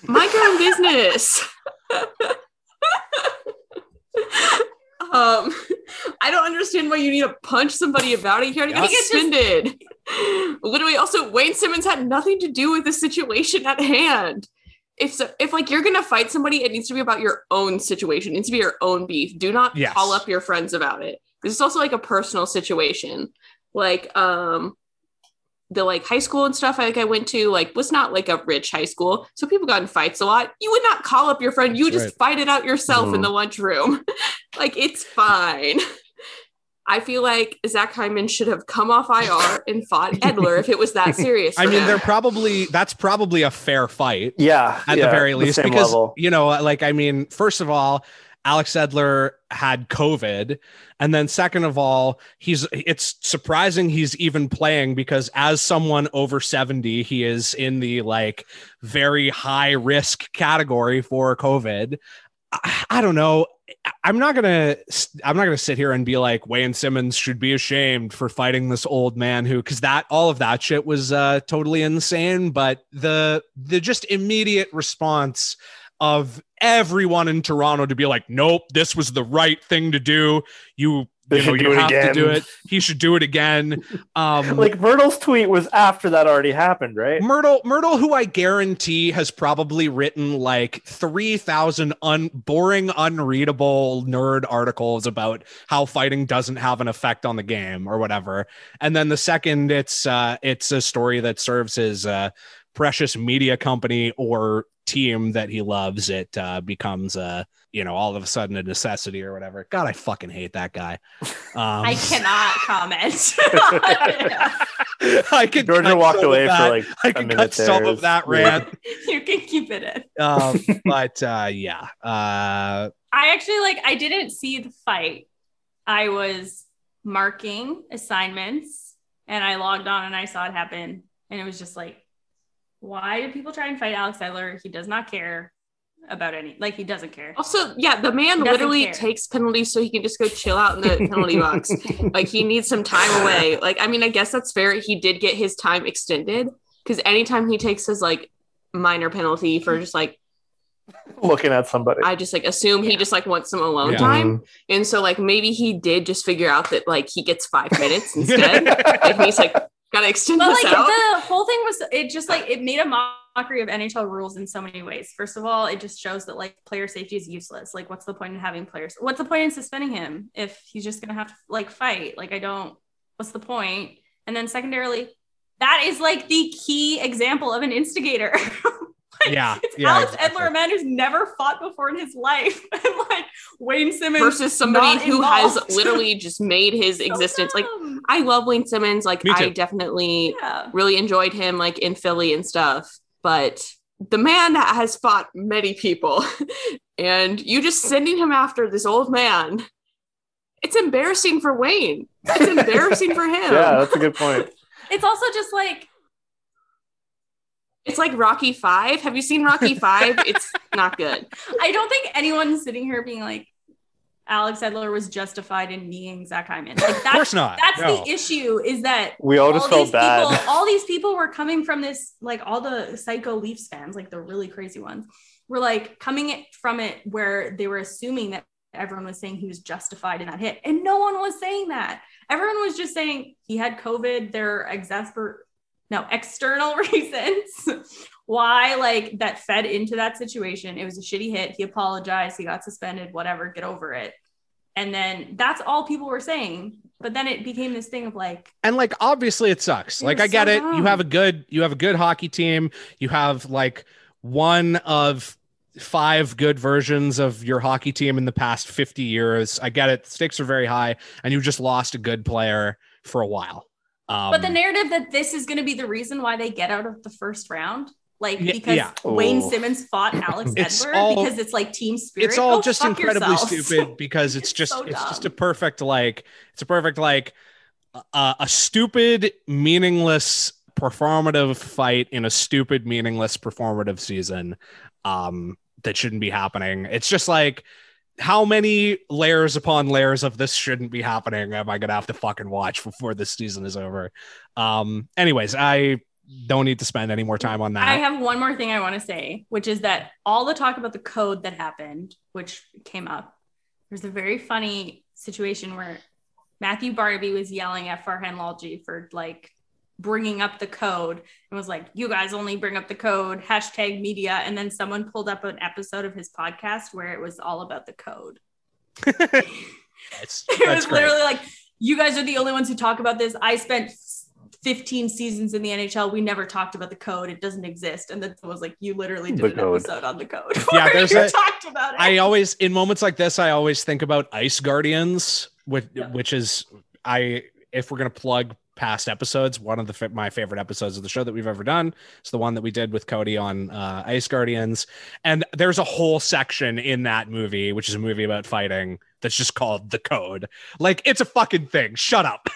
Mind your own business. [LAUGHS] um, I don't understand why you need to punch somebody about it. You already got I think it's just- suspended. Literally, also Wayne Simmonds had nothing to do with the situation at hand. If so, if like you're gonna fight somebody, it needs to be about your own situation. It needs to be your own beef. Do not Yes. call up your friends about it. This is also like a personal situation. Like um the like high school and stuff like I went to like was not like a rich high school. So people got in fights a lot. You would not call up your friend. You would That's just fight it out yourself in Mhm. the lunchroom. [LAUGHS] like it's fine. I feel like Zach Hyman should have come off IR and fought Edler if it was that serious. [LAUGHS] I mean, him. they're probably that's probably a fair fight. yeah, at yeah, the very least same because level. you know like i mean first of all alex edler had covid. And then second of all he's it's surprising he's even playing because as someone over 70 he is in the like very high risk category for covid. I, I don't know. I'm not gonna i'm not gonna sit here and be like wayne simmonds should be ashamed for fighting this old man who because that all of that shit was uh totally insane. But the the just immediate response of everyone in toronto to be like nope this was the right thing to do you They you know should you do it have to do again. it he should do it again [LAUGHS] um like Mirtle's tweet was after that already happened, right? Mirtle, Mirtle, who I guarantee has probably written like 3,000 un- boring, unreadable nerd articles about how fighting doesn't have an effect on the game or whatever. And then the second it's, uh, it's a story that serves his, uh, precious media company or team that he loves, it, uh, becomes, a you know, all of a sudden a necessity or whatever. God, I fucking hate that guy. Um, I cannot [LAUGHS] comment. [LAUGHS] I could Georgia walked some of away for like I could minute cut some of that rant. [LAUGHS] you can keep it in. um, but uh, yeah, uh, I actually like I didn't see the fight. I was marking assignments and I logged on and I saw it happen. And it was just like, why do people try and fight Alex Edler? He does not care about any like he doesn't care. Also, yeah, the man literally care. takes penalties so he can just go chill out in the [LAUGHS] penalty box. Like he needs some time [LAUGHS] away. Like, I mean, I guess that's fair. He did get his time extended because anytime he takes his like minor penalty for just like, Looking at somebody. I just like assume he just like wants some alone Yeah. time. Mm-hmm. And so like maybe he did just figure out that like he gets five minutes [LAUGHS] instead. like he's like gotta extend But this like out. the whole thing was it just like it made a mockery of NHL rules in so many ways. First of all, it just shows that like player safety is useless. Like what's the point in having players? What's the point in suspending him if he's just gonna have to like fight? Like I don't what's the point? And then secondarily, that is like the key example of an instigator. [LAUGHS] [LAUGHS] Like, Yeah, it's yeah, Alex exactly. Edler, a man who's never fought before in his life, [LAUGHS] and like Wayne Simmonds versus somebody not who has [LAUGHS] literally just made his So existence. Like. I love Wayne Simmonds. Like I definitely yeah. really enjoyed him like in Philly and stuff. But the man that has fought many people, and you just sending him after this old man. It's embarrassing for Wayne. It's embarrassing for him. Yeah, that's a good point. It's also just like It's like Rocky Five. Have you seen Rocky Five? [LAUGHS] it's not good. I don't think anyone's sitting here being like Alex Edler was justified in kneeing Zach Hyman. Like Of that's course not. that's No. the issue is that We all just felt bad. people [LAUGHS] all these people were coming from this like all the psycho Leafs fans, like the really crazy ones, were like coming it from it where they were assuming that everyone was saying he was justified in that hit. And no one was saying that. Everyone was just saying he had COVID. They're exasper no external [LAUGHS] reasons why like that fed into that situation. It was a shitty hit. He apologized. He got suspended. Whatever. Get over it. And then that's all people were saying. But then it became this thing of like, and like obviously it sucks They like i get so it you have a good you have a good hockey team you have like one of five good versions of your hockey team in the past 50 years i get it stakes are very high and you just lost a good player for a while um, but the narrative that this is going to be the reason why they get out of the first round, like Yeah, because yeah. Wayne Oh. Simmonds fought [LAUGHS] Alex It's Edler all- because it's like team spirit. it's all Go just incredibly yourselves. stupid [LAUGHS] because it's It's just so it's just a perfect like it's a perfect like a, a stupid meaningless performative fight in a stupid meaningless performative season um that shouldn't be happening it's just like how many layers upon layers of this shouldn't be happening am i gonna have to fucking watch before this season is over. Um anyways i don't need to spend any more time on that. I have one more thing I want to say, which is that all the talk about the code that happened, which came up, there's a very funny situation where Matthew Barnaby was yelling at Farhan Lalji for like bringing up the code and was like, "You guys only bring up the code." Hashtag media, and then someone pulled up an episode of his podcast where it was all about the code. [LAUGHS] It's, [LAUGHS] it was great. literally like, "You guys are the only ones who talk about this." I spent 15 seasons in the NHL. We never talked about the code. It doesn't exist. And then it was like, "You literally did The an code. episode on the code." Yeah, [LAUGHS] there's you a- talked about it. I always in moments like this, I always think about Ice Guardians, which Yeah. which is I if we're gonna plug past episodes, one of the my favorite episodes of the show that we've ever done is the one that we did with Cody on uh, Ice Guardians, and there's a whole section in that movie, which is a movie about fighting, that's just called the Code. Like it's a fucking thing. Shut up.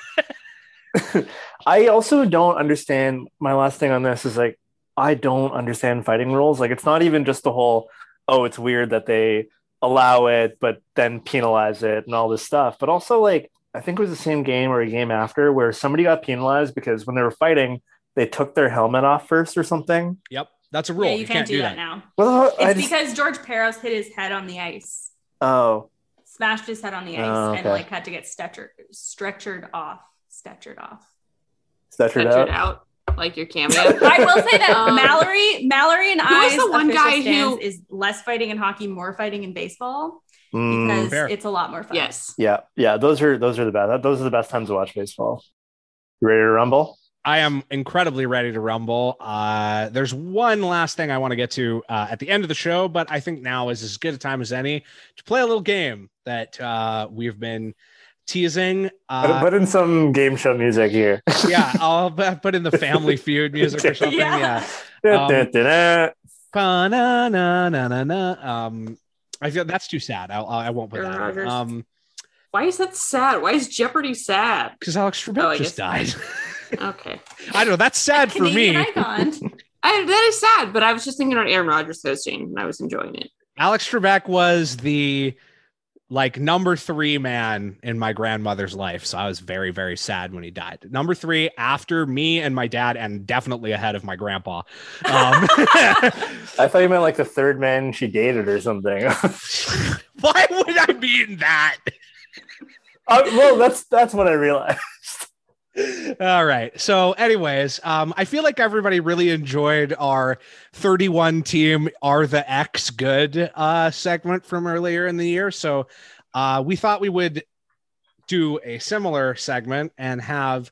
[LAUGHS] I also don't understand. My last thing on this is like, I don't understand fighting rules. Like, it's not even just the whole, oh, it's weird that they allow it, but then penalize it and all this stuff. But also, like, I think it was the same game or a game after where somebody got penalized because when they were fighting, they took their helmet off first or something. Yep, that's a rule. yeah, you, can't, do that, now. Well, It's just, because George Parros hit his head on the ice, oh, smashed his head on the ice, Oh, and like had to get stretchered, stretchered off, stretchered off. stretchered Stretch out. out like your cameo. [LAUGHS] I will say that Um, Mallory, Mallory, and I was the one guy who is less fighting in hockey, more fighting in baseball because fair. it's a lot more fun. yes. yeah, yeah. Those are those are the best. Those are the best times to watch baseball. You ready to rumble? I am incredibly ready to rumble. Uh, there's one last thing I want to get to uh, at the end of the show, but I think now is as good a time as any to play a little game that uh, we've been teasing. Put- Uh, Put in some game show music here. [LAUGHS] yeah, [LAUGHS] I'll put in the Family Feud music or [LAUGHS] something. Yeah. Yeah. Um, Um, I feel that's too sad. I'll, I won't put that. Um, Why is that sad? Why is Jeopardy sad? because Alex Trebek Oh, just died. Okay. [LAUGHS] I don't know. That's sad for me. icon. I, that is sad, but I was just thinking about Aaron Rodgers hosting and I was enjoying it. Alex Trebek was the like number three man in my grandmother's life. So I was very, very sad when he died. Number three after me and my dad, and definitely ahead of my grandpa. Um, [LAUGHS] I thought you meant like the third man she dated or something. [LAUGHS] why would I mean that? Uh, well, that's that's what I realized. All right. So, anyways, um, I feel like everybody really enjoyed our 31 team are the X good uh, segment from earlier in the year. So, uh, we thought we would do a similar segment and have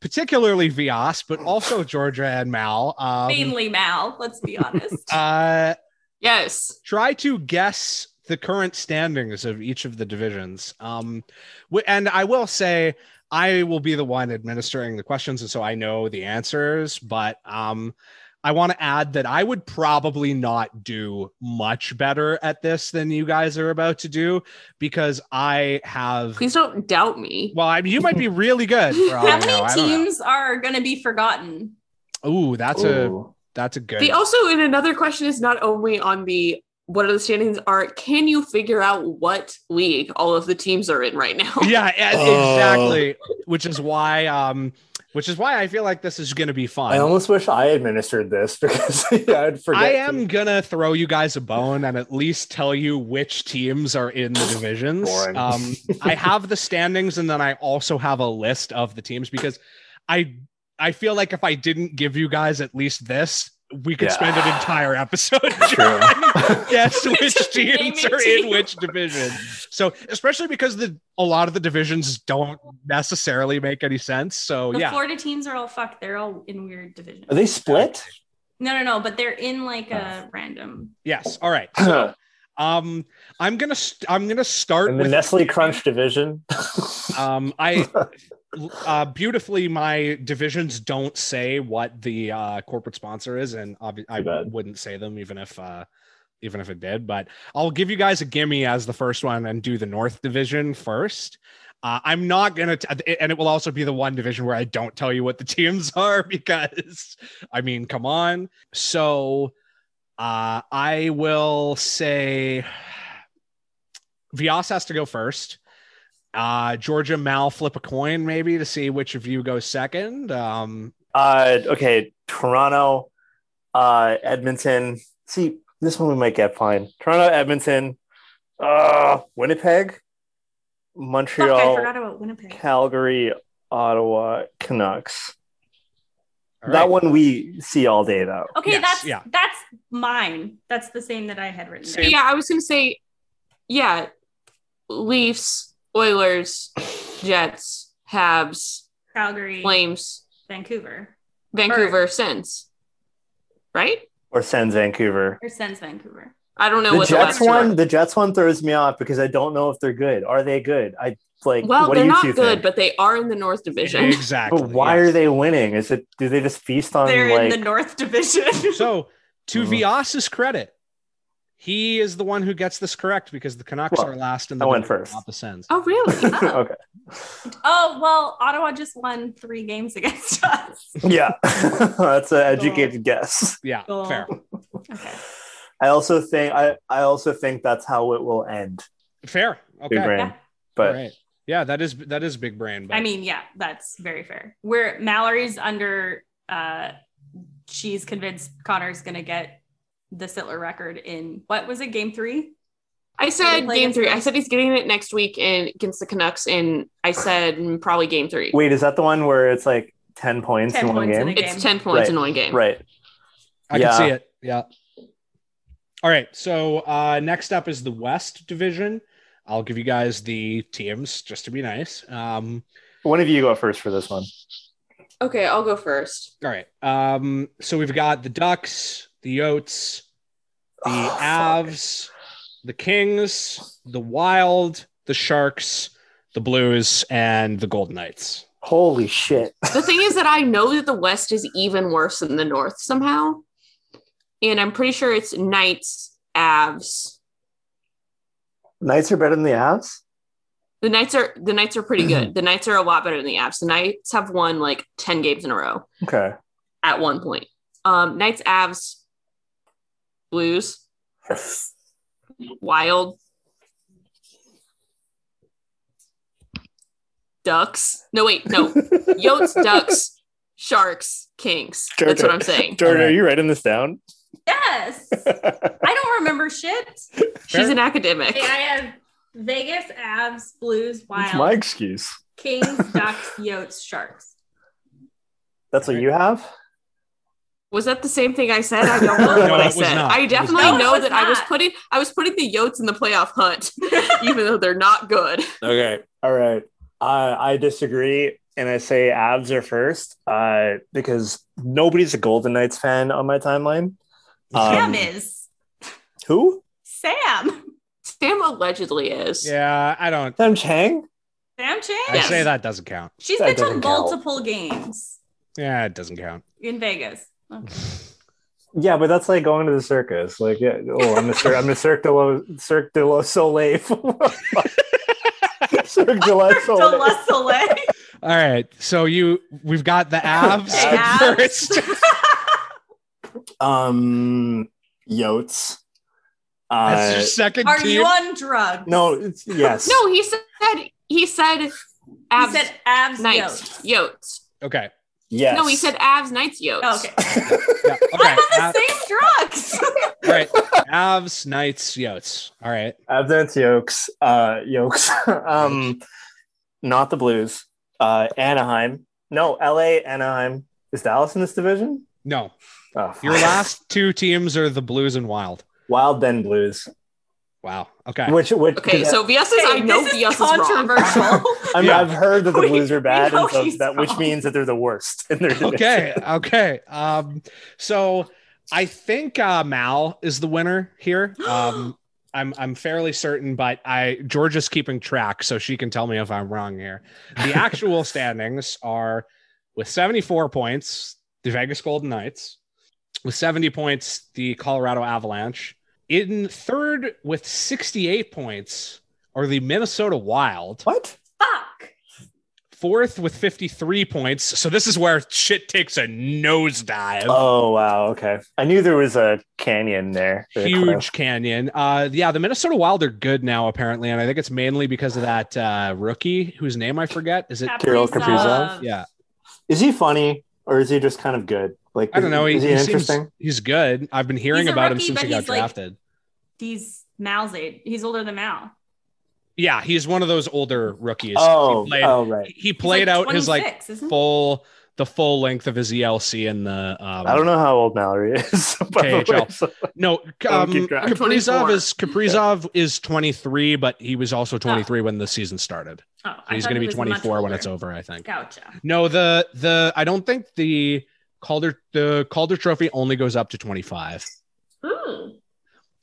particularly Vyas, but also [LAUGHS] Georgia and Mal. Um, Mainly Mal, let's be honest. [LAUGHS] uh, Yes. try to guess the current standings of each of the divisions. Um, and I will say I will be the one administering the questions, and so I know the answers. But um, I want to add that I would probably not do much better at this than you guys are about to do because I have. Please don't doubt me. Well, I mean, you might be really good. For all I How many teams are going to be forgotten? Ooh, that's a that's a good. The also in another question is not only on the what are the standings are, can you figure out what league all of the teams are in right now? [LAUGHS] yeah, yeah, Oh. exactly. Which is why, um, which is why I feel like this is going to be fun. I almost wish I administered this [LAUGHS] because yeah, I'd forget. I to- am gonna throw you guys a bone and at least tell you which teams are in the divisions. Boring. Um, I have the standings and then I also have a list of the teams because I I feel like if I didn't give you guys at least this, we could Yeah. spend an entire episode [LAUGHS] True. trying [LAUGHS] guess which teams naming are in which division. So especially because the a lot of the divisions don't necessarily make any sense. So The yeah. Florida teams are all fucked. They're all in weird divisions. Are they split? No, no, no. But they're in like a random. Yes. All right. So [CLEARS THROAT] um I'm gonna st- I'm gonna start In the with Nestle Crunch division. [LAUGHS] Um, I uh, beautifully, my divisions don't say what the uh, corporate sponsor is, and I wouldn't say them even if uh, even if it did. But I'll give you guys a gimme as the first one and do the North Division first. Uh, I'm not gonna, t- and it will also be the one division where I don't tell you what the [LAUGHS] teams are because, I mean, come on. So, uh, I will say, [SIGHS] Vyas has to go first. Uh, Georgia Mal flip a coin maybe to see which of you goes second. Um, uh, okay, Toronto, uh, Edmonton. See, this one we might get fine. Toronto, Edmonton, uh, Winnipeg, Fuck, Montreal, I forgot about Winnipeg. Calgary, Ottawa, Canucks. all That one we see all day though. Okay, Yes, that's yeah. that's mine. That's the same that I had written. Yeah, I was gonna say, yeah, Leafs, Oilers, Jets, Habs, Calgary, Flames, Vancouver, Vancouver, Sens. Right? Or Sens Vancouver. or Sens Vancouver. I don't know The what the Jets last one, are. the Jets one throws me off because I don't know if they're good. Are they good? I like. Well, what they're you not good, think? but they are in the North Division. exactly. But why yes. are they winning? Is it do they just feast on They're like in the North Division. So, to Mhm. Vyas's credit, he is the one who gets this correct because the Canucks Well, are last in the I went first. not the Sens. Oh, really? [LAUGHS] Oh. okay. oh well, Ottawa just won three games against [LAUGHS] us. Yeah. [LAUGHS] That's an educated guess. Yeah, Cool. fair, Okay. I also think I, I also think that's how it will end. fair. Big Okay, brain. Yeah. But All right. Yeah, that is that is big brain. But I mean, yeah, that's very fair. Where Mallory's under, uh, she's convinced Connor's gonna get the Sittler record in what was it, game three? I said game three. the- I said he's getting it next week and against the Canucks, and I said probably game three. wait, is that the one where it's like 10 points 10 in one points in game? a game. It's ten points Right. in one game. Right. I Yeah. can see it. Yeah. All right. So uh, next up is the West Division. I'll give you guys the teams just to be nice. Um, One of you go first for this one. Okay, I'll go first. all right. Um, so we've got the Ducks, the Yotes, the Oh, fuck. Avs, the Kings, the Wild, the Sharks, the Blues, and the Golden Knights. Holy shit. The thing is that I know that the West is even worse than the North somehow, and I'm pretty sure it's Knights, Avs. Knights are better than the Avs? The Knights are the Knights are pretty good. The Knights are a lot better than the Avs. The Knights have won like ten games in a row Okay. at one point. Um, Knights, Avs, Blues, Wild, Ducks. No, wait, no. [LAUGHS] Yotes, Ducks, Sharks, Kings. That's what I'm saying. Jordan, are you writing this down? Yes. I don't remember shit. She's an academic. Okay, I have Vegas, Avs, Blues, It's Wild, my excuse. Kings, Ducks, Yotes, Sharks. That's what you have? Was that the same thing I said? I [LAUGHS] don't know No, what I said. not. I definitely. No, know was that I was putting I was putting the Yotes in the playoff hunt, [LAUGHS] even though they're not good. Okay. All right. Uh, I disagree. and I say Avs are first uh, because nobody's a Golden Knights fan on my timeline. Sam Um, is. Who? Sam. Sam allegedly is. Yeah, I don't. Sam Chang? Sam Chang. I Yes. say that doesn't count. She's That been to doesn't count. multiple games Yeah, it doesn't count. in Vegas. Oh. Yeah, but that's like going to the circus. Like, yeah, oh, I'm the Cir- I'm the Cirque de Lo- Cirque du Lo- Soleil. [LAUGHS] Cirque du Lo De La Soleil. All right, so you we've got the abs, Okay, Avs. first. [LAUGHS] Um, Yotes. Uh, That's Uh, your second Are team. you on drugs? no, it's, yes. No, he said he said abs. He said abs Knights Yotes. okay. Yes. No, we said Avs Knights Yotes. Oh, okay. Yeah. Okay. I'm on Av- the same drugs. all right. Avs, Knights, Yotes. All right. Absence yokes. Uh, yokes. [LAUGHS] um, not the Blues. Uh, Anaheim. No, L.A. Anaheim. Is Dallas in this division? No, Oh, your last two teams are the Blues and Wild. Wild then Blues. Wow. Okay. Which which Okay, so Vyas says I Okay, know this is Vyas is wrong. controversial. [LAUGHS] I mean, Yeah. I've heard that the We- Blues are bad, and so he's that which means that they're the worst in their division. okay. Okay. Um. So I think uh, Mal is the winner here. [GASPS] Um. I'm I'm fairly certain, but I Georgia's keeping track, so she can tell me if I'm wrong here. The actual [LAUGHS] standings are with 74 points, the Vegas Golden Knights, with 70 points, the Colorado Avalanche. In third with 68 points are the Minnesota Wild. What? Fuck. Fourth with 53 points. So this is where shit takes a nosedive. Oh wow. Okay. I knew there was a canyon there. Or Huge cliff. canyon. Uh, yeah, the Minnesota Wild are good now, apparently, and I think it's mainly because of that uh, rookie whose name I forget. Is it? Kirill Kaprizov? Yeah, Is he funny or is he just kind of good? Like I don't know. Is, He, he, he seems interesting? he's good. I've been hearing He's a about him since he got he's, like- drafted. He's Mal's age. He's older than Mal. Yeah, he's one of those older rookies. Oh, he played, oh right. he played like out his like 26, he? full the full length of his ELC in the. Um, I don't know how old Mallory is. by the way, KHL. so- No, [LAUGHS] Don't um. Kaprizov is Kaprizov is 23, but he was also 23 when the season started. Oh, I He's going to be 24 when it's over, I think. Gotcha. No, the the I don't think the Calder the Calder Trophy only goes up to 25. Ooh.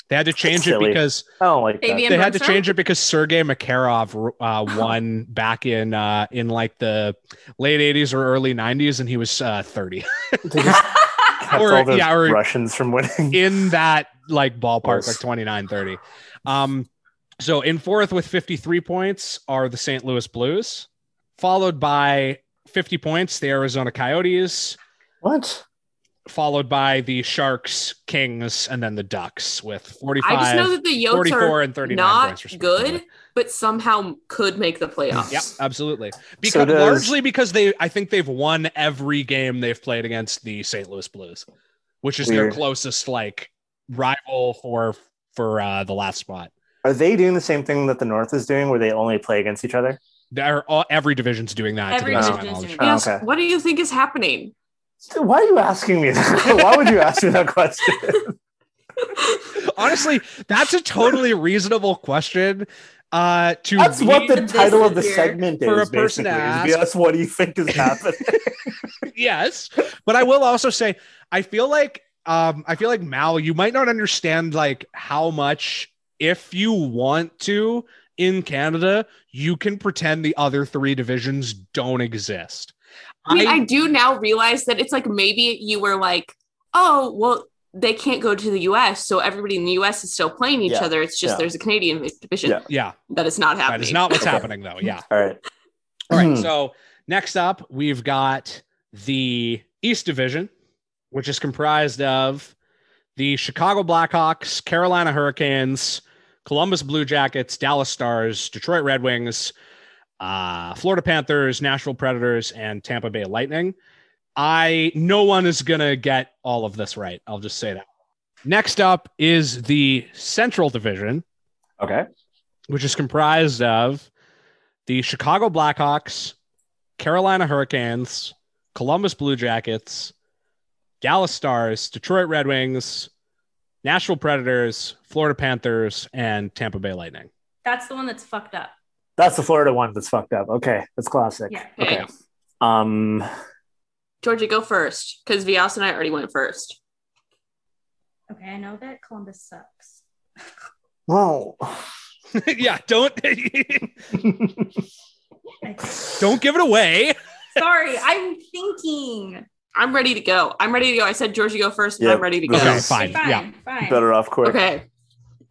They had to change it because I don't like that. Fabian they had to change it because Sergei Makarov uh, [LAUGHS] won back in uh, in like the late 80s or early 90s, and he was uh, 30 They just [LAUGHS] kept Or- all those yeah, or- Russians from winning. in that like ballpark, Close. like 29, 30. Um, so in fourth with 53 points are the St. Louis Blues, followed by 50 points the Arizona Coyotes, What? followed followed by the Sharks, Kings, and then the Ducks with 45, I just know that the Yotes 44, are and 39 not points. good, but somehow could make the playoffs. Yep, absolutely. So Because does- largely because they, I think they've won every game they've played against the St. Louis Blues, which is their closest like rival for for uh, the last spot. Are they doing the same thing that the North is doing, where they only play against each other? They're all, every division's doing that. Every to the best division's knowledge. doing Oh, okay. What do you think is happening? Why are you asking me that? [LAUGHS] Why would you ask me that question? [LAUGHS] Honestly, that's a totally reasonable question. Uh, to That's what the title of the here. segment is. For a person to basically, is ask. Yes, what do you think is happening? [LAUGHS] yes, but I will also say I feel like um I feel like Mal, you might not understand like how much if you want to in Canada, you can pretend the other three divisions don't exist. I mean, I do now realize that it's like maybe you were like, oh, well, they can't go to the US, so everybody in the US is still playing each Yeah. other. It's just Yeah. there's a Canadian division Yeah. yeah, that is not happening. that is not what's happening though. Yeah. All right. All right. Hmm. So next up, we've got the East Division, which is comprised of the Chicago Blackhawks, Carolina Hurricanes, Columbus Blue Jackets, Dallas Stars, Detroit Red Wings, uh, Florida Panthers, Nashville Predators, and Tampa Bay Lightning. I no one is gonna get all of this right. I'll just say that. Next up is the Central Division, Okay. which is comprised of the Chicago Blackhawks, Carolina Hurricanes, Columbus Blue Jackets, Dallas Stars, Detroit Red Wings, Nashville Predators, Florida Panthers, and Tampa Bay Lightning. That's the one that's fucked up. That's the Florida one that's fucked up. Okay. That's classic. Yeah. Okay. Um, Georgie, go first because Vyas and I already went first. Okay, I know that Columbus sucks. well, [LAUGHS] yeah, don't [LAUGHS] don't give it away. Sorry, I'm thinking. I'm ready to go. I'm ready to go. I said Georgia, go first, and Yep. I'm ready to go. Okay, fine. fine, Yeah. fine. better off quick. Okay.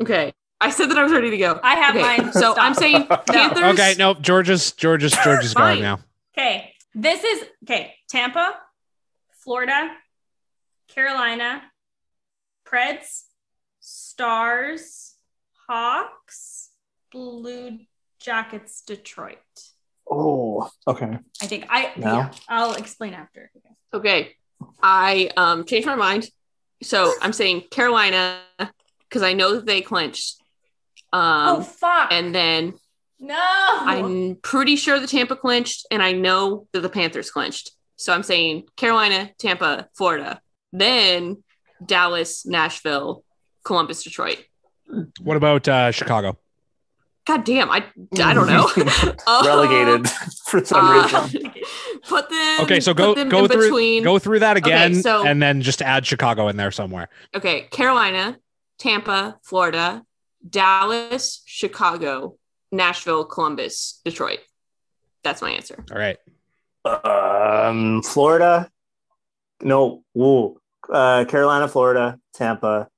Okay. I said that I was ready to go. I have Okay, mine. So Stop. I'm saying [LAUGHS] Panthers. Okay, nope. Georgia's Georgia's George's going Fine. now. Okay, this is okay. Tampa, Florida, Carolina, Preds, Stars, Hawks, Blue Jackets, Detroit. Oh, okay. I think I Now? yeah, I'll explain after. Okay. I um changed my mind. So I'm saying Carolina because I know that they clinched. Oh Um fuck! and then no, I'm pretty sure the Tampa clinched, and I know that the Panthers clinched. So I'm saying Carolina, Tampa, Florida. Then Dallas, Nashville, Columbus, Detroit. What about uh, Chicago? God damn, I I don't know. Uh, [LAUGHS] Relegated [LAUGHS] for some uh, reason. [LAUGHS] put them. Okay, so go go through between. go through that again, so- and then just add Chicago in there somewhere. Okay, Carolina, Tampa, Florida, Dallas, Chicago, Nashville, Columbus, Detroit. That's my answer. All right. Um, Florida. No, woo. Uh, Carolina, Florida, Tampa.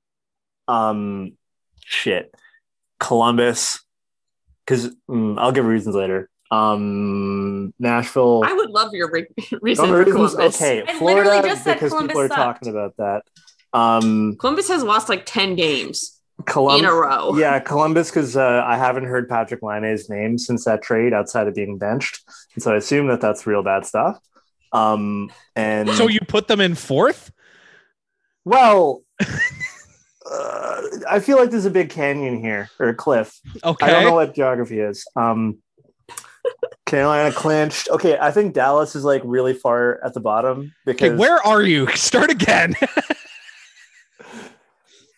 Um, shit. Columbus. Because I'll give reasons later. Um, Nashville. I would love your re- [LAUGHS] reason for reasons? Columbus. Okay, I Florida literally just said because Columbus people are sucked. talking about that. Um, Columbus has lost like 10 games Colum- in a row. [LAUGHS] Yeah, Columbus because uh, I haven't heard Patrik Laine's name since that trade outside of being benched, and so I assume that that's real bad stuff. Um, and So you put them in fourth? well, [LAUGHS] uh, I feel like there's a big canyon here or a cliff. Okay. I don't know what geography is. Um, Carolina clinched. Okay, I think Dallas is like really far at the bottom because okay, where are you? [LAUGHS] Start again.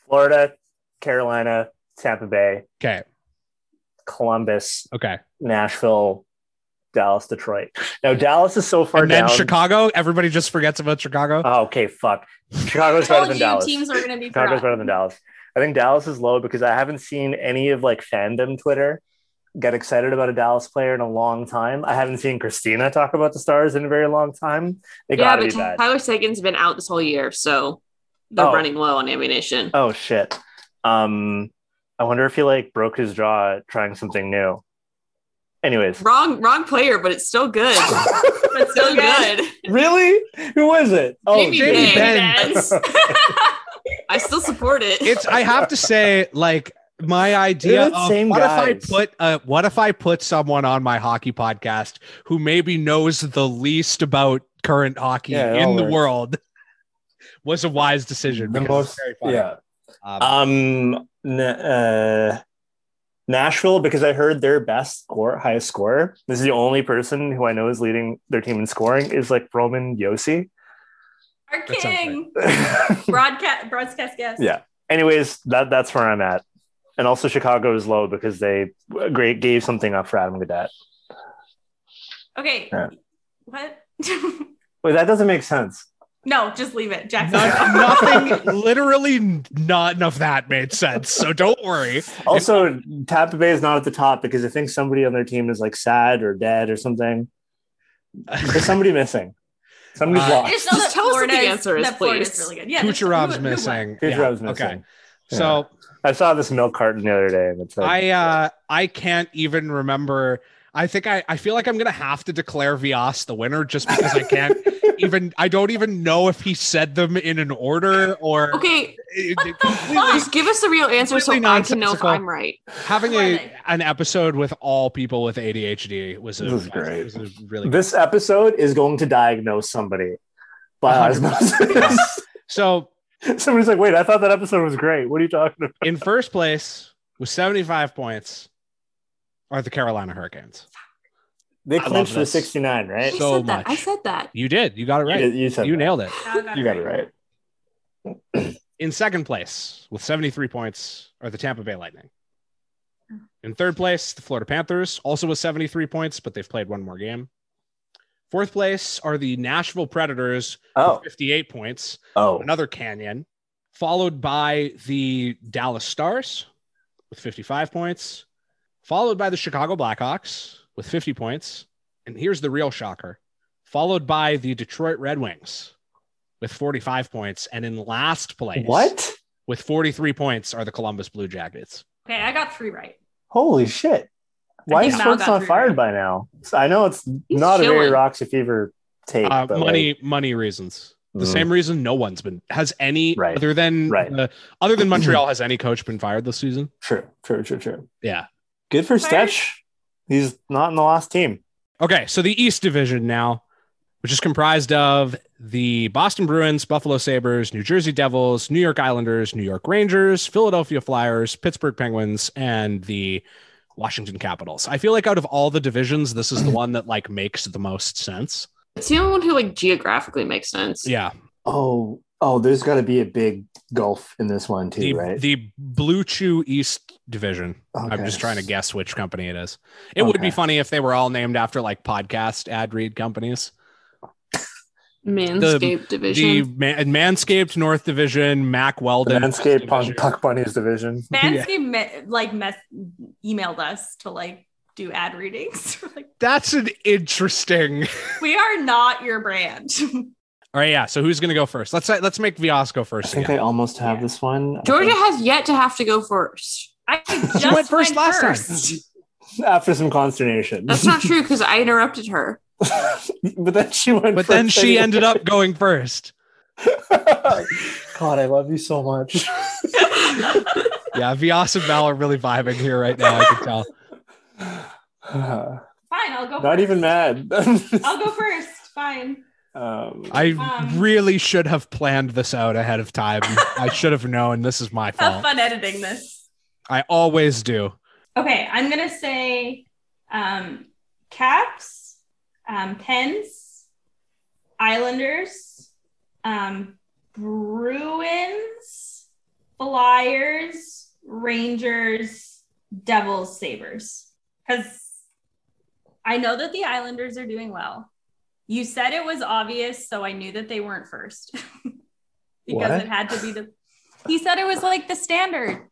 Florida, Carolina, Tampa Bay, okay. Columbus, Okay. Nashville, Dallas, Detroit. Now Dallas is so far And then down. Chicago. Everybody just forgets about Chicago. Oh, okay, fuck. Chicago's better than [LAUGHS] you Dallas. teams are gonna be Chicago's forgotten. better than Dallas. I think Dallas is low because I haven't seen any of like fandom Twitter get excited about a Dallas player in a long time. I haven't seen Christina talk about the Stars in a very long time. They Yeah, gotta but be. Tyler Seguin's been out this whole year, so they're Oh. running low on ammunition. Oh shit. Um, I wonder if he like broke his jaw trying something new. Anyways, Wrong, wrong player, but it's still good. [LAUGHS] but still good. really? Who was it? Oh, Jamie Jamie Benn. Benn. [LAUGHS] I still support it. It's I have to say, like my idea They're of same what guys. if I put uh, what if I put someone on my hockey podcast who maybe knows the least about current hockey Yeah, in the works. world [LAUGHS] was a wise decision. The most- yeah. Um, Um, uh, Nashville because I heard their best score, highest scorer. This is the only person who I know is leading their team in scoring is like Roman Josi. Our That sounds king, [LAUGHS] broadcast, broadcast guest. yeah. Anyways, that that's where I'm at. And also Chicago is low because they great gave something up for Adam Gaudette. Okay. Yeah. What? [LAUGHS] Wait, that doesn't make sense. No, just leave it. Jackson. None- nothing, literally not enough that made sense. So don't worry. Also, Tampa Bay is not at the top because I think somebody on their team is like sad or dead or something. There's somebody missing. Somebody's Uh, I lost. just know Just that tell us what the Florida is- answer is, Florida please. really good. Yeah, that's- Kucherov's who- who won? missing. Kucherov's Yeah, missing. Okay. So I saw this milk carton the other day and it's like I uh I can't even remember. I think I, I feel like I'm gonna have to declare Vyas the winner just because I can't [LAUGHS] even I don't even know if he said them in an order or okay, it- What the fuck? just give us the real answer so Completely I can know if. I'm right. having a an episode with all people with ADHD was a, This is great. was a really good. this episode is going to diagnose somebody by osmosis. So [LAUGHS] Somebody's like, wait, I thought that episode was great. What are you talking about? in first place with 75 points are the Carolina Hurricanes. They clinched for this. 69, right? I So said that. I said that. You did. You got it right. You, you said You nailed it. Got You got it right. [CLEARS THROAT] In second place with 73 points are the Tampa Bay Lightning. Hmm. In third place, the Florida Panthers, also with 73 points, but they've played one more game. Fourth place are the Nashville Predators, Oh, with 58 points. oh, Another canyon, followed by the Dallas Stars with 55 points, followed by the Chicago Blackhawks with 50 points. And here's the real shocker followed by the Detroit Red Wings with 45 points. And in last place, what? with 43 points are the Columbus Blue Jackets. Okay, I got three right. Holy shit! Why is Mal not fired right. by now? I know it's He's not a very chilling. Roxy Fever take, Uh, but money, like, money reasons. The Mm. same reason no one's been has any Right. other than Right. the- other than [CLEARS THROAT] Montreal has any coach been fired this season. true, true, true, true. Yeah. Good for Stetch. He's not in the last team. Okay, so the East Division now, which is comprised of the Boston Bruins, Buffalo Sabres, New Jersey Devils, New York Islanders, New York Rangers, Philadelphia Flyers, Pittsburgh Penguins, and the Washington Capitals. I feel like out of all the divisions, this is the one that like makes the most sense. It's the only one who like geographically makes sense. Yeah. Oh, oh, there's got to be a big gulf in this one too, The, right? the BlueChew East Division. I'm just trying to guess which company it is. It would be funny if they were all named after like podcast ad read companies. [LAUGHS] Manscaped The division. Man- Manscaped North Division, Mack The Weldon. Manscaped West Punk, Division. Puck Bunnies division. [LAUGHS] Manscaped me- like mess- emailed us to like do ad readings. [LAUGHS] Like, That's an interesting. we are not your brand. All right, yeah. So who's gonna go first? Let's let's make Vyas go I first. think again. I almost have Yeah. this one. Georgia has yet to have to go first. I [LAUGHS] just went first last time. [LAUGHS] after some consternation. That's not true [LAUGHS] because I interrupted her. but then she went. but then she anyway. ended up going first. God, I love you so much. Yeah, Vyas and Val are really vibing here right now. I can tell. [SIGHS] Fine, I'll go. first. even mad. I'll go first. Fine. um, I Um, really should have planned this out ahead of time. I should have known this is my Have fault. fun editing this. I always do. Okay, I'm gonna say um, Caps, um, Pens, Islanders, um, Bruins, Flyers, Rangers, Devils, Sabres. Because I know that the Islanders are doing well. You said it was obvious, so I knew that they weren't first [LAUGHS] because What? it had to be the. He said it was like the standard.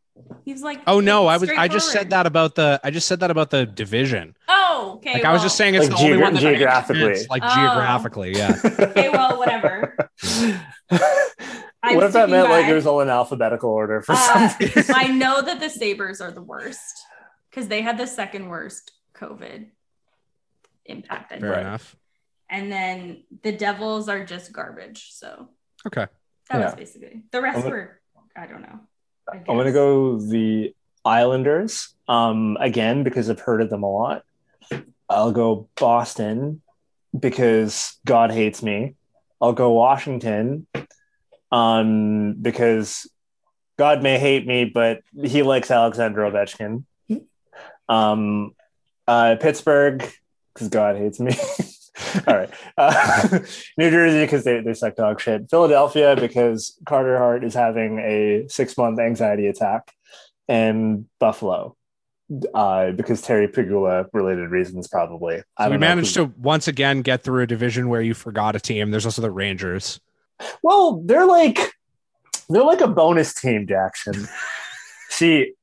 He's like, Oh no, I was I just said that about the I just said that about the division. Oh, okay. Like I was just saying it's Like the only one that makes geographically. sense, like Oh. geographically, yeah. [LAUGHS] Okay, well, whatever. [LAUGHS] I'm what if that sticking meant like it was all in alphabetical order for Uh, some reason? I [LAUGHS] know that the Sabres are the worst because they had the second worst COVID impact. I Fair think. enough. And then the Devils are just garbage. So Okay. that was basically the rest I'm were, I don't know. I'm gonna go the Islanders um, again because I've heard of them a lot. I'll go Boston because God hates me. I'll go Washington um, because God may hate me, but he likes Alexander Ovechkin. Um, uh, Pittsburgh because God hates me. [LAUGHS] All right. Uh, [LAUGHS] New Jersey because they, they suck dog shit. Philadelphia because Carter Hart is having a six month anxiety attack. And Buffalo uh, because Terry Pegula related reasons, probably. So we managed who- to once again get through a division where you forgot a team. There's also the Rangers. Well, they're like they're like a bonus team, Jackson. [LAUGHS] See,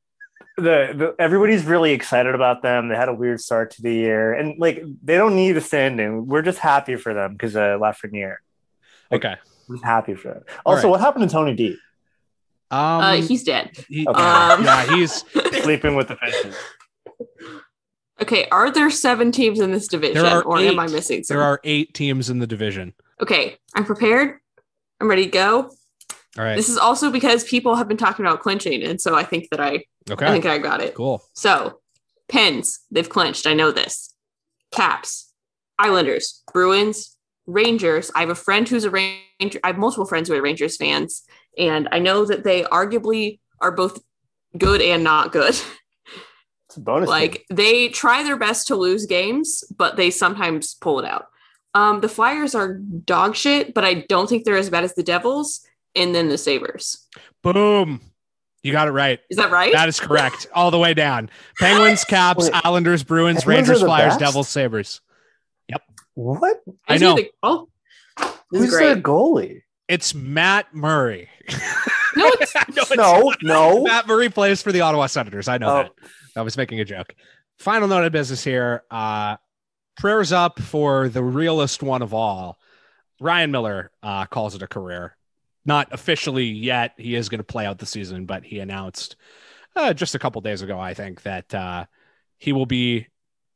the, the everybody's really excited about them. They had a weird start to the year, and like they don't need a standing. We're just happy for them because uh, Lafreniere. Like- Okay. We're happy for them. Also, right. what happened to Tony D? Um, Uh, he's dead. he- Okay. Um, yeah, he's [LAUGHS] Sleeping with the fishes. Okay, are there seven teams in this division, There are or am I missing some? there are eight teams in the division. Okay, I'm prepared. I'm ready to go. All right. This is also because people have been talking about clinching, and so I think that I, okay. I think I got it. Cool. So, Pens, they've clinched. I know this. Caps, Islanders, Bruins, Rangers. I have a friend who's a Ranger. I have multiple friends who are Rangers fans, and I know that they arguably are both good and not good. [LAUGHS] It's a bonus. team. like they try their best to lose games, but they sometimes pull it out. Um, the Flyers are dog shit, but I don't think they're as bad as the Devils and then the Sabres. Boom. You got it right. Is that right? That is correct. [LAUGHS] All the way down. Penguins, Caps, Wait. Islanders, Bruins, Penguins Rangers, Flyers, best? Devils, Sabres. Yep. What? I Is know. the- Who's great. their goalie? It's Matt Murray. [LAUGHS] No, [LAUGHS] it's no, it's No, no. Matt Murray plays for the Ottawa Senators. I know Oh. that. I was making a joke. Final note of business here. Uh, prayers up for the realest one of all. Ryan Miller uh, calls it a career. Not officially yet. He is going to play out the season, but he announced uh, just a couple days ago, I think, that uh, he will be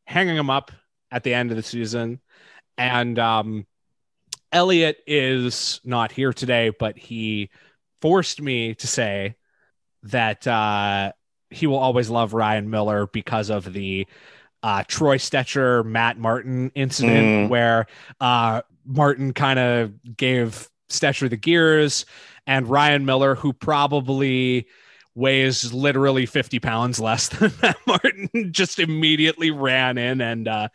hanging him up at the end of the season. And um, Elliot is not here today, but he forced me to say that uh, he will always love Ryan Miller because of the uh, Troy Stecher, Matt Martin incident, Mm. where uh, Martin kind of gave Stecher the gears, and Ryan Miller, who probably weighs literally 50 pounds less [LAUGHS] than Matt Martin, just immediately ran in and uh,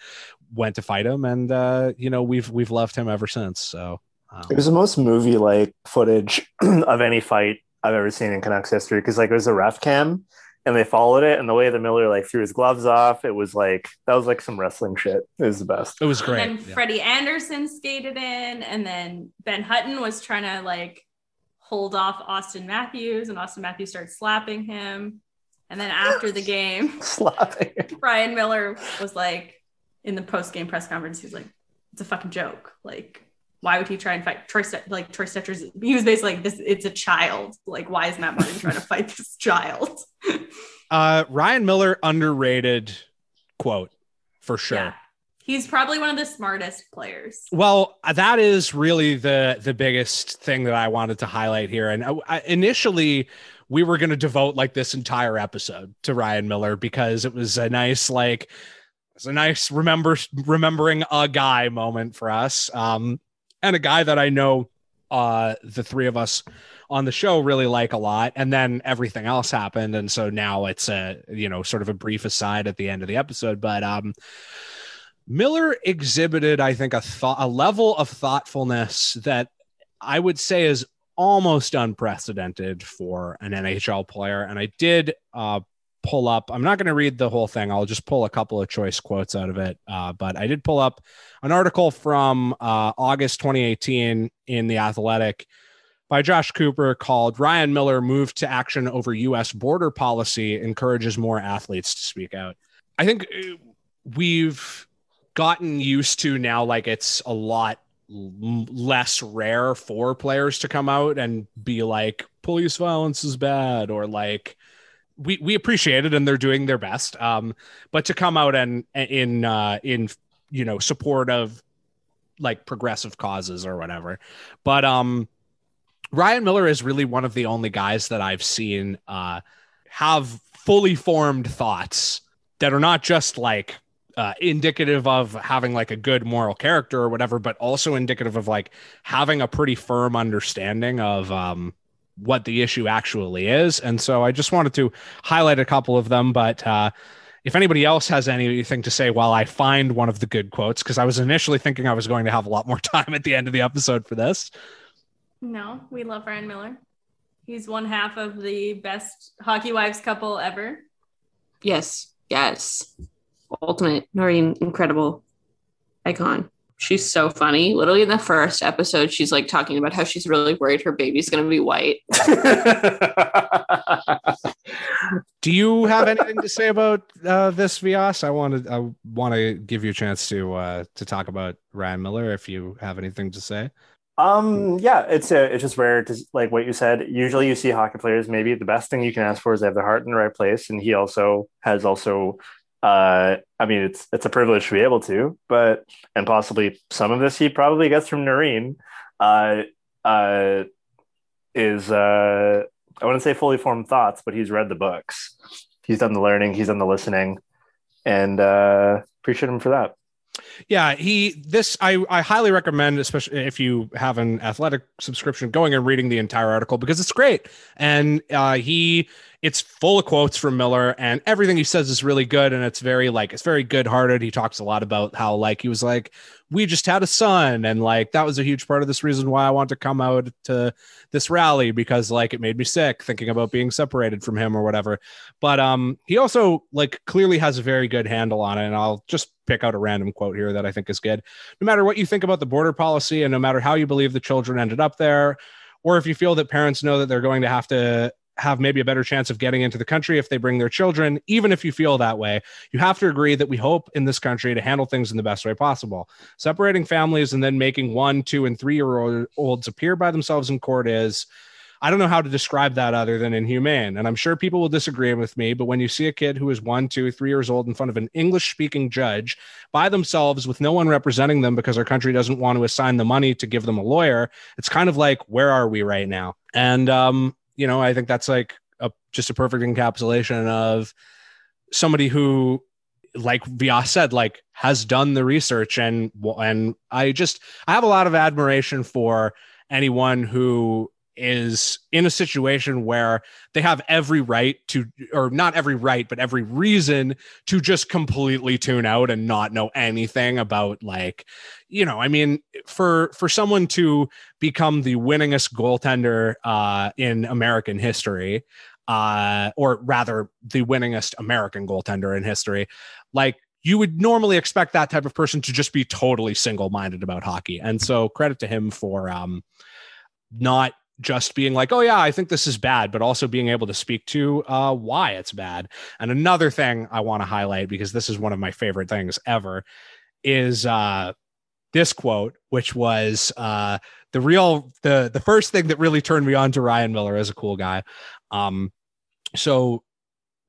went to fight him. And, uh, you know, we've, we've loved him ever since. So, um, It was the most movie like footage [CLEARS THROAT] of any fight I've ever seen in Canucks history because like it was a ref cam and they followed it and the way the Miller like threw his gloves off, it was like that was like some wrestling shit. It was the best. it was great. And then Yeah. Freddie Andersen skated in, and then Ben Hutton was trying to like hold off Auston Matthews, and Auston Matthews started slapping him. And then after the [LAUGHS] game, Slapping. Ryan Miller was like in the post game press conference, he's like, "It's a fucking joke. Like, why would he try and fight Troy? Like Troy Stecher's? He was basically like, this. It's a child. Like, why is Matt Martin trying to fight this child? [LAUGHS] Uh, Ryan Miller underrated quote for sure. Yeah, he's probably one of the smartest players. Well, that is really the the biggest thing that I wanted to highlight here. And I, I- initially, we were going to devote like this entire episode to Ryan Miller because it was a nice like it's a nice remember remembering a guy moment for us, um, and a guy that I know uh, the three of us on the show really like a lot. And then everything else happened, and so now it's a you know sort of a brief aside at the end of the episode, but um. Miller exhibited, I think, a thought, a level of thoughtfulness that I would say is almost unprecedented for an NHL player. And I did uh, pull up. I'm not going to read the whole thing. I'll just pull a couple of choice quotes out of it. Uh, but I did pull up an article from uh, August 2018 in the Athletic by Josh Cooper called "Ryan Miller moved to action over U.S. border policy encourages more athletes to speak out." I think uh, we've gotten used to now like it's a lot less rare for players to come out and be like police violence is bad or like we we appreciate it and they're doing their best um but to come out and in uh in you know support of like progressive causes or whatever. But um Ryan Miller is really one of the only guys that I've seen uh have fully formed thoughts that are not just like uh, indicative of having like a good moral character or whatever, but also indicative of like having a pretty firm understanding of um, what the issue actually is. And so I just wanted to highlight a couple of them. But uh, if anybody else has anything to say while I find one of the good quotes, because I was initially thinking I was going to have a lot more [LAUGHS] time at the end of the episode for this. No, we love Ryan Miller. He's one half of the best hockey wives couple ever. Yes, yes. Ultimate, Noureen, incredible icon. She's so funny. Literally in the first episode, she's like talking about how she's really worried her baby's gonna be white. [LAUGHS] Do you have anything to say about uh, this, Vyas? I wanted I want to give you a chance to uh, to talk about Ryan Miller if you have anything to say. Um, yeah, it's uh it's just rare to like what you said. Usually, you see hockey players. Maybe the best thing you can ask for is they have their heart in the right place, and he also has also. Uh, I mean, it's it's a privilege to be able to, but and possibly some of this he probably gets from Noureen. Uh, uh, is uh, I wouldn't say fully formed thoughts, but he's read the books. He's done the learning. He's done the listening, and uh, appreciate him for that. Yeah, he this I I highly recommend, especially if you have an athletic subscription, going and reading the entire article because it's great. And uh, he it's full of quotes from Miller and everything he says is really good and it's very like it's very good hearted. He talks a lot about how like he was like we just had a son and like that was a huge part of this reason why I want to come out to this rally because like it made me sick thinking about being separated from him or whatever. But um he also like clearly has a very good handle on it and I'll just pick out a random quote here that I think is good. No matter what you think about the border policy and no matter how you believe the children ended up there or if you feel that parents know that they're going to have to have maybe a better chance of getting into the country if they bring their children, even if you feel that way. You have to agree that we hope in this country to handle things in the best way possible. Separating families and then making one, two, and three year olds appear by themselves in court is. I don't know how to describe that other than inhumane. And I'm sure people will disagree with me, but when you see a kid who is one, two, three years old in front of an English speaking judge by themselves with no one representing them because our country doesn't want to assign the money to give them a lawyer, it's kind of like, where are we right now? And um, you know, I think that's like a just a perfect encapsulation of somebody who like Vyas said, like has done the research and and I just I have a lot of admiration for anyone who is in a situation where they have every right to or not every right but every reason to just completely tune out and not know anything about like you know i mean for for someone to become the winningest goaltender uh in american history uh or rather the winningest american goaltender in history like you would normally expect that type of person to just be totally single-minded about hockey. And so credit to him for um not just being like, oh, yeah, I think this is bad, but also being able to speak to uh, why it's bad. And another thing I want to highlight, because this is one of my favorite things ever, is uh, this quote, which was uh, the real, the, the first thing that really turned me on to Ryan Miller as a cool guy. Um, so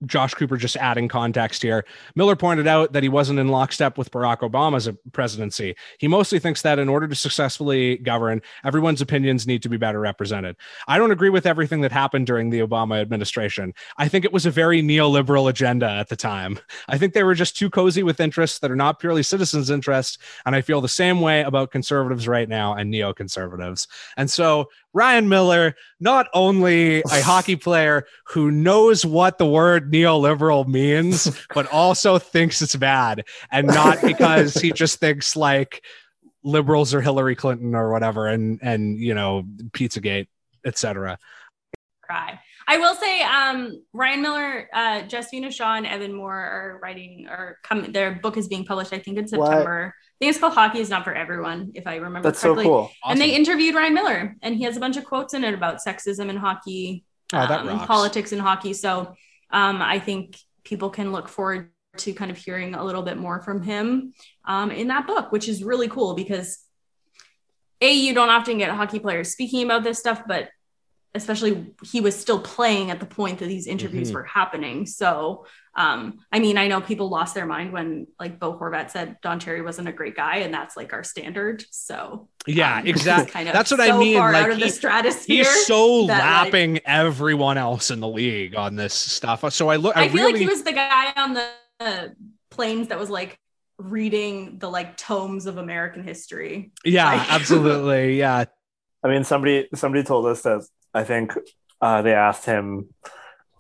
Josh Cooper just adding context here. Miller pointed out that he wasn't in lockstep with Barack Obama's presidency. He mostly thinks that in order to successfully govern, everyone's opinions need to be better represented. I don't agree with everything that happened during the Obama administration. I think it was a very neoliberal agenda at the time. I think they were just too cozy with interests that are not purely citizens' interests. And I feel the same way about conservatives right now and neoconservatives. And so Ryan Miller, not only a [LAUGHS] hockey player who knows what the word neoliberal means, [LAUGHS] but also thinks it's bad, and not because he just thinks like liberals or Hillary Clinton or whatever, and and you know Pizzagate, etc. Cry. I will say, um, Ryan Miller, uh, Jashvina Shah, and Evan Moore are writing or come. Their book is being published. I think in September. What? I think it's called Hockey is Not for Everyone, if I remember That's correctly. so cool. Awesome. And they interviewed Ryan Miller, and he has a bunch of quotes in it about sexism in hockey, oh, um, politics in hockey. So um, I think people can look forward to kind of hearing a little bit more from him um, in that book, which is really cool because a you don't often get hockey players speaking about this stuff, but especially he was still playing at the point that these interviews mm-hmm. were happening. So, um, I mean, I know people lost their mind when like Bo Horvat said Don Cherry wasn't a great guy, and that's like our standard. So, yeah, um, exactly. Kind of that's what so I mean. Like out of he, the stratosphere. he's so that, lapping like, everyone else in the league on this stuff. So I look. I, I feel really, like he was the guy on the uh, planes that was like reading the like tomes of American history. Yeah, Like- absolutely. Yeah, I mean, somebody somebody told us that I think uh, they asked him.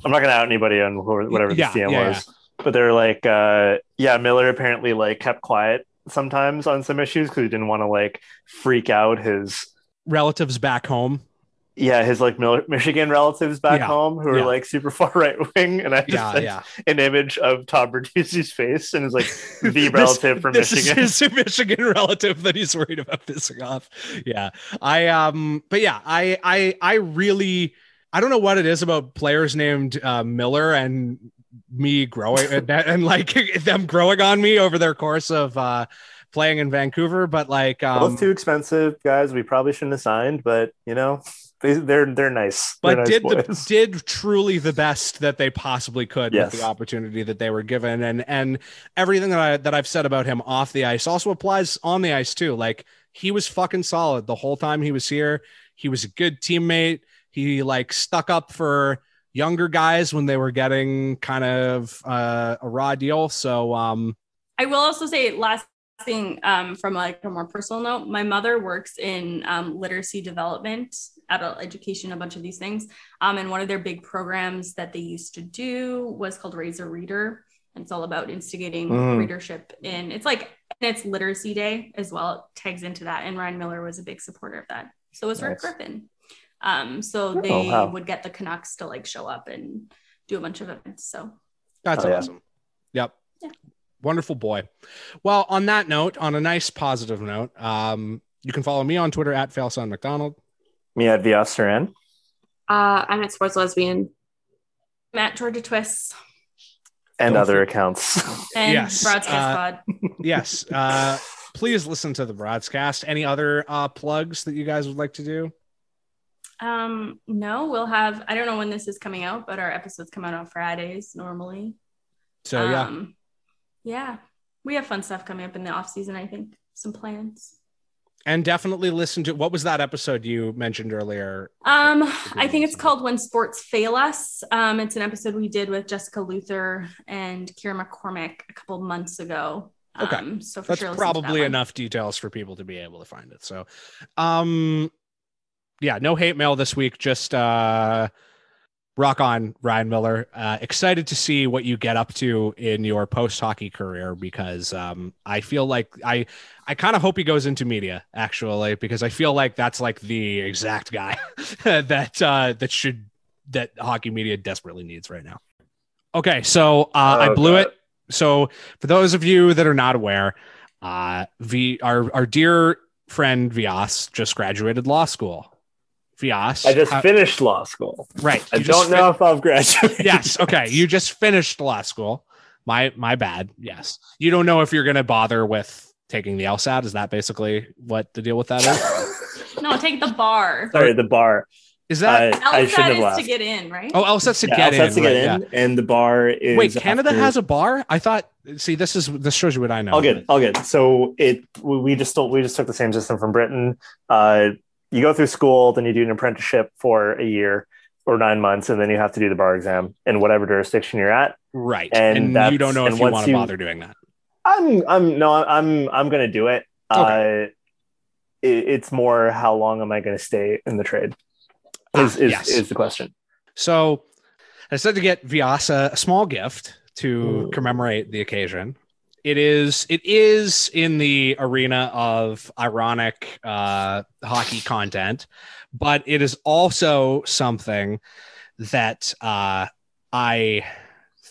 I'm not gonna out anybody on who, whatever the Yeah, CM yeah, was, but they're like, uh, yeah, Miller apparently like kept quiet sometimes on some issues because he didn't want to like freak out his relatives back home. Yeah his like Michigan relatives back Yeah, home who are yeah. like super [LAUGHS] far right wing, and I just Yeah, yeah. an image of Todd Bertuzzi's face and it's like [LAUGHS] the relative from this Michigan. is his [LAUGHS] Michigan relative that he's worried about pissing off. Yeah, I um, but yeah, I I I really I don't know what it is about players named uh, Miller and me growing and, and like them growing on me over their course of uh playing in Vancouver, but like um, Both too expensive guys. We probably shouldn't have signed, but you know, they, they're they're nice. but They're nice did the, did truly the best that they possibly could Yes. with the opportunity that they were given. And and everything that I that I've said about him off the ice also applies on the ice too. Like he was fucking solid the whole time he was here. He was a good teammate. He like stuck up for younger guys when they were getting kind of uh, a raw deal. So um I will also say last thing um, from like a more personal note, my mother works in um, literacy development, adult education, a bunch of these things. Um, and one of their big programs that they used to do was called Raise a Reader. And it's all about instigating Mm. readership and it's like and it's literacy day as well. It tags into that. And Ryan Miller was a big supporter of that. So was Rick Griffin. Um, so Oh, they wow. would get the Canucks to like show up and do a bunch of events. So That's Oh, yeah. awesome. Yep. Yeah. Wonderful boy. Well, on that note, on a nice positive note, um, you can follow me on Twitter at Failson McDonald. Me at Vyas Saran. Uh, I'm at Sports Lesbian. Matt Georgia Twists and Don't other for- accounts. [LAUGHS] and Yes, Broadcast uh, Pod. [LAUGHS] Yes. Uh, please listen to the broadcast. Any other uh, plugs that you guys would like to do? Um, no, we'll have I don't know when this is coming out, but our episodes come out on Fridays normally. So Um, yeah. We have fun stuff coming up in the off season, I think. Some plans. and definitely listen to what was that episode you mentioned earlier? Um, I think it's called When Sports Fail Us. Um, it's an episode we did with Jessica Luther and Ciara McCormack a couple months ago. Okay. Um, so for That's sure, listen to that probably enough details for people to be able to find it. So, um, yeah, no hate mail this week. Just uh, rock on, Ryan Miller. Uh, excited to see what you get up to in your post hockey career because um, I feel like I I kind of hope he goes into media actually because I feel like that's like the exact guy [LAUGHS] that uh, that should that hockey media desperately needs right now. Okay, so uh, I Oh, blew God. it. So for those of you that are not aware, uh, V our our dear friend Vyas just graduated law school. Vyas, I just how- finished law school. right. I you just don't know if I've graduated. yes okay you just finished law school my my bad yes you don't know if you're going to bother with taking the lsat is that basically what the deal with that is [LAUGHS] No, take the bar. Sorry, the bar. is that I, I LSAT shouldn't have is left. to get in, right? oh lsat's to yeah, get LSAT's in, to get right, in, and the bar is. wait canada after- has a bar i thought see this is this shows you what i know I'll get it. I'll get it. So it we we just stole, we just took the same system from Britain. Uh, you go through school, then you do an apprenticeship for a year or nine months, and then you have to do the bar exam in whatever jurisdiction you're at. right and and, you don't know and if you want to bother doing that I'm I'm no I'm I'm gonna do it. Uh, it it's more how long am I gonna stay in the trade? Is Ah, is, yes. is the question. So I said to get Vyasa a small gift to Ooh. commemorate the occasion. It is it is in the arena of ironic uh, hockey content, but it is also something that uh, I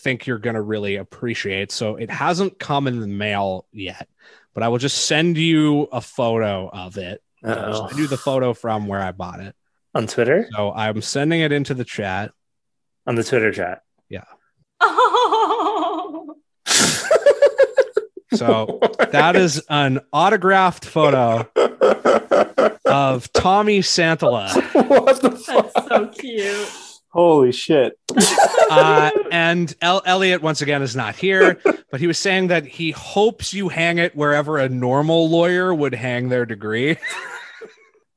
think you're going to really appreciate. So it hasn't come in the mail yet, but I will just send you a photo of it. I'll send you the photo from where I bought it. On Twitter, So I'm sending it into the chat. on the Twitter chat. Oh, So that is an autographed photo of Tommi Santala. [LAUGHS] what the that's fuck? so cute. Holy shit! Uh, and El- Elliot, once again, is not here, but he was saying that he hopes you hang it wherever a normal lawyer would hang their degree.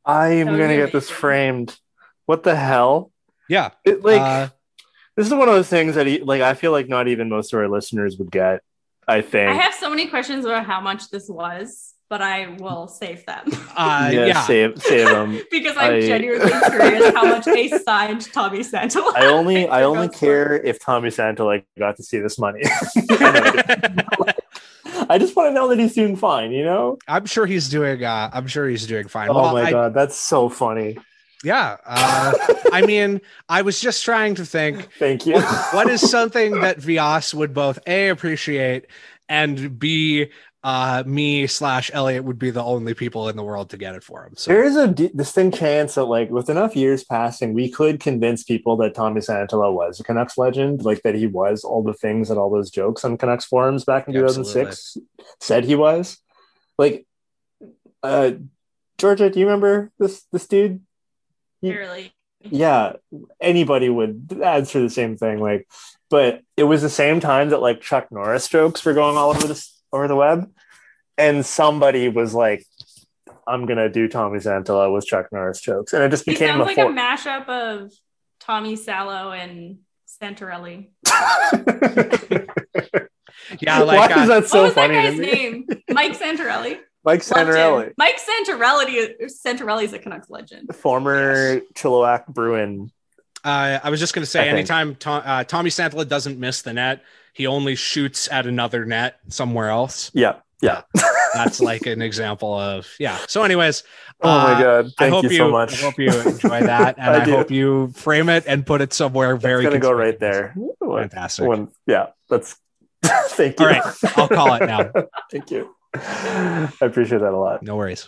I am gonna get this framed. What the hell? yeah. It, like Uh, this is one of those things that he, like I feel like not even most of our listeners would get. I think. I have so many questions about how much this was, but I will save them. uh, yeah, yeah. save save them. [LAUGHS] because I'm I- genuinely curious how much they signed Tommi Santala. I only [LAUGHS] I only goes for. care if Tommy Santa like got to see this money. [LAUGHS] I just want to know that he's doing fine. You know? I'm sure he's doing. Uh, I'm sure he's doing fine. Oh Well, my I- god, that's so funny. Yeah. Uh, I mean, I was just trying to think [LAUGHS] Thank you. what is something that Vyas would both a appreciate and b uh, me slash Elliot would be the only people in the world to get it for him. So There is a d- distinct chance that, like, with enough years passing, we could convince people that Tommi Santala was a Canucks legend, like that he was all the things that all those jokes on Canucks forums back in Yeah, 2006 said he was. Like, uh, Georgia, do you remember this this dude? Barely. yeah anybody would answer the same thing like but it was the same time that like chuck norris jokes were going all over the over the web and somebody was like i'm gonna do tommi santala with chuck norris jokes and it just He became sounds a like for- a mashup of Tommy Salo and Santorelli. [LAUGHS] Yeah, like Why is uh, that so what was that funny to guy's name? Mike Santorelli. Mike Loved him. Santorelli, Mike Santorelli. Santorelli's a Canucks legend. former Chilliwack Bruin. uh, I was just gonna say, I anytime Tom, uh, Tommi Santala doesn't miss the net, he only shoots at another net somewhere else. Yeah, yeah. That's like an example of yeah. So, anyways, Oh uh, my god! I Thank hope you you, so much. I hope you enjoy that, [LAUGHS] and I I, hope you frame it and put it somewhere very. it's gonna go right there. Fantastic. when- yeah, that's. [LAUGHS] Thank you. All right, I'll call it now. [LAUGHS] Thank you. I appreciate that a lot. No worries.